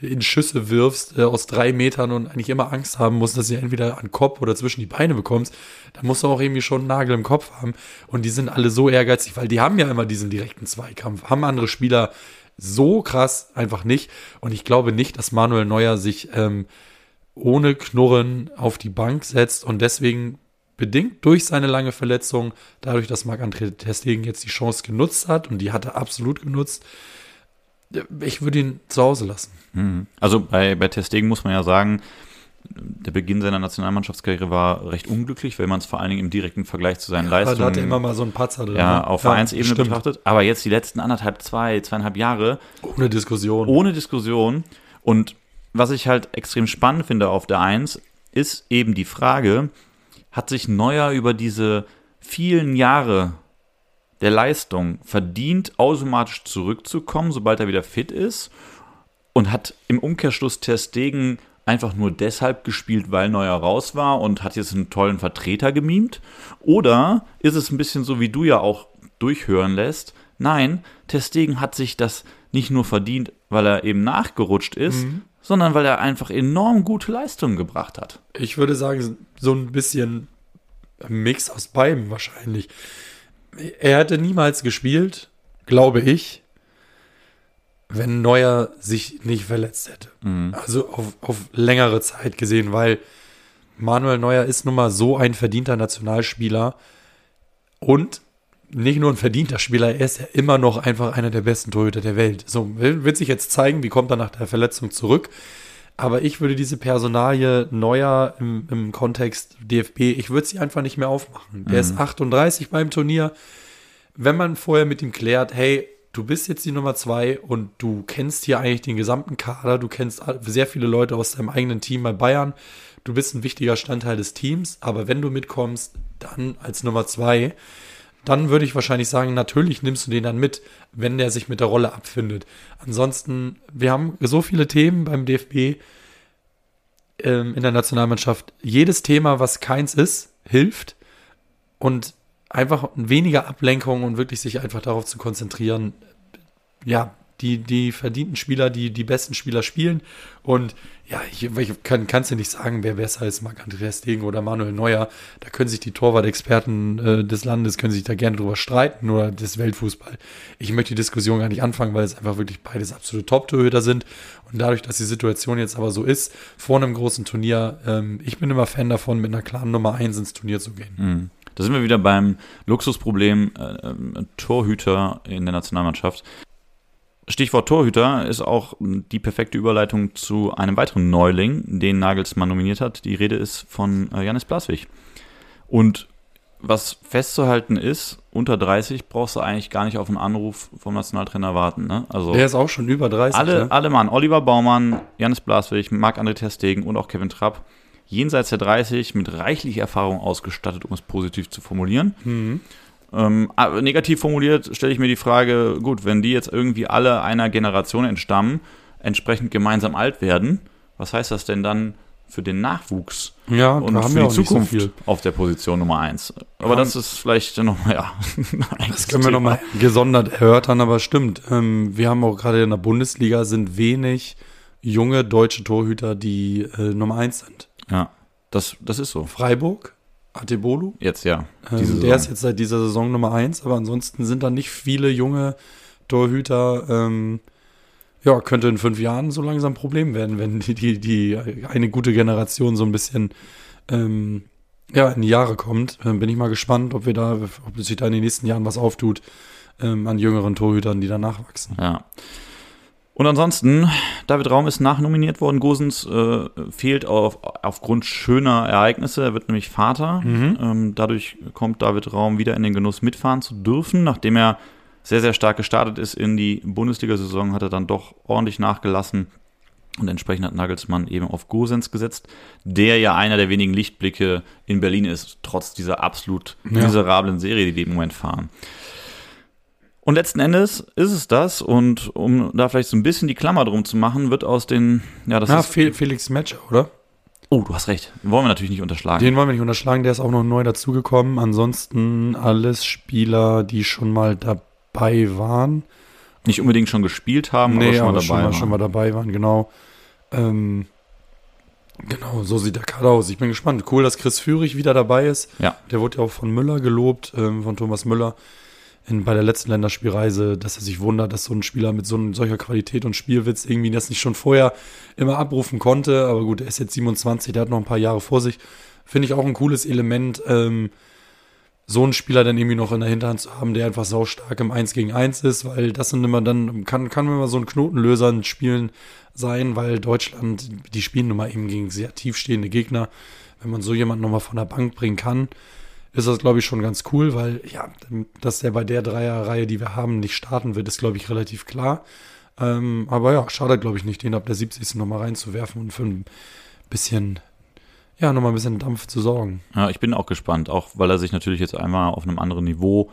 in Schüsse wirfst äh, aus drei Metern und eigentlich immer Angst haben musst, dass du entweder an Kopf oder zwischen die Beine bekommst, dann musst du auch irgendwie schon einen Nagel im Kopf haben. Und die sind alle so ehrgeizig, weil die haben ja immer diesen direkten Zweikampf, haben andere Spieler so krass einfach nicht. Und ich glaube nicht, dass Manuel Neuer sich ähm, ohne Knurren auf die Bank setzt und deswegen bedingt durch seine lange Verletzung, dadurch, dass Marc-André Testegen jetzt die Chance genutzt hat und die hat er absolut genutzt, ich würde ihn zu Hause lassen. Mhm. Also bei, bei Testegen muss man ja sagen, der Beginn seiner Nationalmannschaftskarriere war recht unglücklich, weil man es vor allen Dingen im direkten Vergleich zu seinen ja, Leistungen. Da hatte immer mal so einen Patzer drin. Ja, ne? auf ja, Vereinsebene stimmt. betrachtet. Aber jetzt die letzten anderthalb, zwei, zweieinhalb Jahre. Ohne Diskussion. Ohne Diskussion. Und was ich halt extrem spannend finde auf der Eins, ist eben die Frage, hat sich Neuer über diese vielen Jahre der Leistung verdient, automatisch zurückzukommen, sobald er wieder fit ist? Und hat im Umkehrschluss Ter Stegen einfach nur deshalb gespielt, weil Neuer raus war und hat jetzt einen tollen Vertreter gemimt? Oder ist es ein bisschen so, wie du ja auch durchhören lässt? Nein, Ter Stegen hat sich das nicht nur verdient, weil er eben nachgerutscht ist, mhm. Sondern weil er einfach enorm gute Leistungen gebracht hat. Ich würde sagen, so ein bisschen Mix aus beidem wahrscheinlich er hätte niemals gespielt, glaube ich, wenn Neuer sich nicht verletzt hätte. Mhm. Also auf, auf längere Zeit gesehen, weil Manuel Neuer ist nun mal so ein verdienter Nationalspieler und nicht nur ein verdienter Spieler, er ist ja immer noch einfach einer der besten Torhüter der Welt. So wird sich jetzt zeigen, wie kommt er nach der Verletzung zurück. Aber ich würde diese Personalie Neuer im, im Kontext DFB, ich würde sie einfach nicht mehr aufmachen. Der mhm. ist 38 beim Turnier. Wenn man vorher mit ihm klärt, hey, du bist jetzt die Nummer zwei und du kennst hier eigentlich den gesamten Kader, du kennst sehr viele Leute aus deinem eigenen Team bei Bayern, du bist ein wichtiger Standteil des Teams, aber wenn du mitkommst, dann als Nummer zwei, dann würde ich wahrscheinlich sagen, natürlich nimmst du den dann mit, wenn der sich mit der Rolle abfindet. Ansonsten, wir haben so viele Themen beim DFB ähm, in der Nationalmannschaft. Jedes Thema, was keins ist, hilft. Und einfach weniger Ablenkung und wirklich sich einfach darauf zu konzentrieren, ja, die, die verdienten Spieler, die die besten Spieler spielen. Und ja, ich, ich kann es dir nicht sagen, wer besser ist, Marc-Andreas Degen oder Manuel Neuer. Da können sich die Torwart-Experten äh, des Landes, können sich da gerne drüber streiten oder des Weltfußball. Ich möchte die Diskussion gar nicht anfangen, weil es einfach wirklich beides absolute Top-Torhüter sind. Und dadurch, dass die Situation jetzt aber so ist, vor einem großen Turnier, ähm, ich bin immer Fan davon, mit einer klaren Nummer 1 ins Turnier zu gehen. Mhm. Da sind wir wieder beim Luxusproblem äh, äh, Torhüter in der Nationalmannschaft. Stichwort Torhüter ist auch die perfekte Überleitung zu einem weiteren Neuling, den Nagelsmann nominiert hat. Die Rede ist von äh, Janis Blaswig. Und was festzuhalten ist, unter 30 brauchst du eigentlich gar nicht auf einen Anruf vom Nationaltrainer warten. Ne? Also Der ist auch schon über 30. Alle, ne? alle Mann, Oliver Baumann, Janis Blaswig, Marc-André Terstegen und auch Kevin Trapp, jenseits der 30 mit reichlich Erfahrung ausgestattet, um es positiv zu formulieren. Mhm. Ähm, negativ formuliert stelle ich mir die Frage, gut, wenn die jetzt irgendwie alle einer Generation entstammen, entsprechend gemeinsam alt werden, was heißt das denn dann für den Nachwuchs ja, und für die Zukunft so auf der Position Nummer 1? Aber ja. das ist vielleicht nochmal, ja. das können wir nochmal gesondert erörtern, aber stimmt. Ähm, wir haben auch gerade in der Bundesliga sind wenig junge deutsche Torhüter, die äh, Nummer 1 sind. Ja, das, das ist so. Freiburg Atebolu. Jetzt, ja. Ähm, der ist jetzt seit dieser Saison Nummer 1, aber ansonsten sind da nicht viele junge Torhüter. Ähm, ja, könnte in fünf Jahren so langsam ein Problem werden, wenn die, die, die eine gute Generation so ein bisschen ähm, ja, in die Jahre kommt. Ähm, bin ich mal gespannt, ob wir da, ob sich da in den nächsten Jahren was auftut ähm, an jüngeren Torhütern, die da nachwachsen. Ja. Und ansonsten, David Raum ist nachnominiert worden. Gosens äh, fehlt auf, aufgrund schöner Ereignisse. Er wird nämlich Vater. Mhm. Ähm, dadurch kommt David Raum wieder in den Genuss, mitfahren zu dürfen. Nachdem er sehr, sehr stark gestartet ist in die Bundesliga-Saison, hat er dann doch ordentlich nachgelassen. Und entsprechend hat Nagelsmann eben auf Gosens gesetzt, der ja einer der wenigen Lichtblicke in Berlin ist, trotz dieser absolut miserablen Serie, die die im Moment fahren. Und letzten Endes ist es das. Und um da vielleicht so ein bisschen die Klammer drum zu machen, wird aus den. Ja, das ja, ist. Felix Matcher, oder? Oh, du hast recht. Den wollen wir natürlich nicht unterschlagen. Den wollen wir nicht unterschlagen. Der ist auch noch neu dazugekommen. Ansonsten alles Spieler, die schon mal dabei waren. Nicht unbedingt schon gespielt haben, nee, aber schon mal dabei schon mal, waren. schon mal dabei waren, genau. Ähm, genau, so sieht der Kader aus. Ich bin gespannt. Cool, dass Chris Führig wieder dabei ist. Ja. Der wurde ja auch von Müller gelobt, ähm, von Thomas Müller in, bei der letzten Länderspielreise, dass er sich wundert, dass so ein Spieler mit so solcher Qualität und Spielwitz irgendwie das nicht schon vorher immer abrufen konnte. Aber gut, er ist jetzt 27, der hat noch ein paar Jahre vor sich. Finde ich auch ein cooles Element, ähm, so einen Spieler dann irgendwie noch in der Hinterhand zu haben, der einfach sau stark im 1 gegen 1 ist, weil das sind immer dann, kann, kann immer so ein Knotenlöser in Spielen sein, weil Deutschland, die spielen nun mal eben gegen sehr tiefstehende Gegner. Wenn man so jemanden nochmal von der Bank bringen kann, ist das, glaube ich, schon ganz cool, weil ja, dass der bei der Dreierreihe, die wir haben, nicht starten wird, ist, glaube ich, relativ klar. Ähm, aber ja, schade, glaube ich, nicht, den ab der 70. nochmal reinzuwerfen und für ein bisschen, ja, nochmal ein bisschen Dampf zu sorgen. Ja, ich bin auch gespannt, auch weil er sich natürlich jetzt einmal auf einem anderen Niveau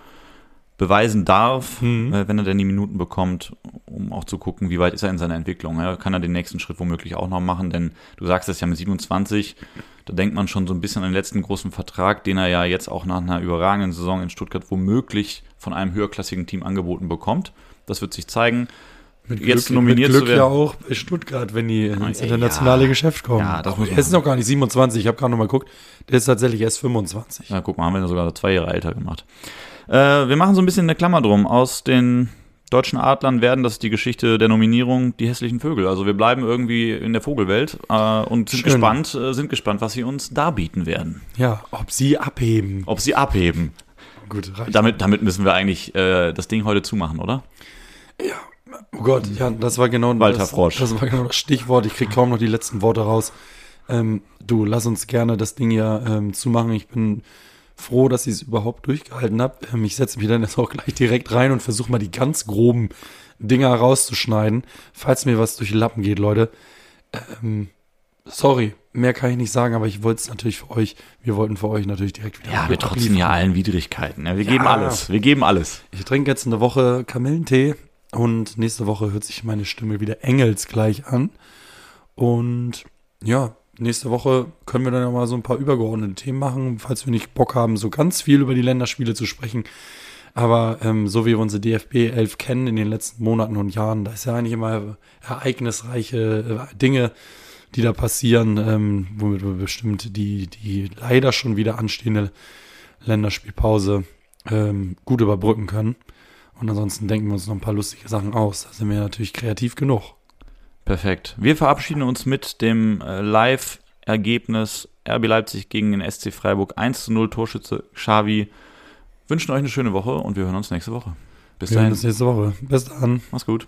beweisen darf, mhm. äh, wenn er denn die Minuten bekommt, um auch zu gucken, wie weit ist er in seiner Entwicklung. Ja, kann er den nächsten Schritt womöglich auch noch machen, denn du sagst es ja mit 27, da denkt man schon so ein bisschen an den letzten großen Vertrag, den er ja jetzt auch nach einer überragenden Saison in Stuttgart womöglich von einem höherklassigen Team angeboten bekommt. Das wird sich zeigen. Mit jetzt Glück, nominiert mit Glück ja auch bei Stuttgart, wenn die ins internationale ja, Geschäft kommen. Ja, das muss er ist noch gar nicht 27, ich habe gerade noch mal geguckt. Der ist tatsächlich erst 25. Ja, guck mal, haben wir sogar zwei Jahre älter gemacht. Äh, wir machen so ein bisschen eine Klammer drum. Aus den deutschen Adlern werden, das ist die Geschichte der Nominierung, die hässlichen Vögel. Also wir bleiben irgendwie in der Vogelwelt äh, und sind gespannt, äh, sind gespannt, was sie uns darbieten werden. Ja, ob sie abheben. Ob sie abheben. Gut, reicht. Damit, damit müssen wir eigentlich äh, das Ding heute zumachen, oder? Ja. Oh Gott, ja, das war genau Walter das, Frosch. Das war genau das Stichwort. Ich kriege kaum noch die letzten Worte raus. Ähm, du, lass uns gerne das Ding ja ähm, zumachen. Ich bin froh, dass ich es überhaupt durchgehalten habe. Ähm, ich setze mich dann jetzt auch gleich direkt rein und versuche mal die ganz groben Dinger rauszuschneiden. Falls mir was durch die Lappen geht, Leute. Ähm, sorry, mehr kann ich nicht sagen, aber ich wollte es natürlich für euch, wir wollten für euch natürlich direkt wieder. Ja, wir trotzen ja allen Widrigkeiten. Ja, wir ja. geben alles. Wir geben alles. Ich trinke jetzt eine Woche Kamillentee und nächste Woche hört sich meine Stimme wieder engelsgleich an. Und ja, nächste Woche können wir dann ja mal so ein paar übergeordnete Themen machen, falls wir nicht Bock haben, so ganz viel über die Länderspiele zu sprechen. Aber ähm, so wie wir unsere DFB 11 kennen in den letzten Monaten und Jahren, da ist ja eigentlich immer ereignisreiche äh, Dinge, die da passieren, ähm, womit wir bestimmt die, die leider schon wieder anstehende Länderspielpause ähm, gut überbrücken können. Und ansonsten denken wir uns noch ein paar lustige Sachen aus. Da sind wir natürlich kreativ genug. Perfekt. Wir verabschieden uns mit dem äh, Live-Ergebnis RB Leipzig gegen den SC Freiburg 1 zu 0 Torschütze Xavi. Wünschen euch eine schöne Woche und wir hören uns nächste Woche. Bis wir dahin. Bis nächste Woche. Bis dann. Mach's gut.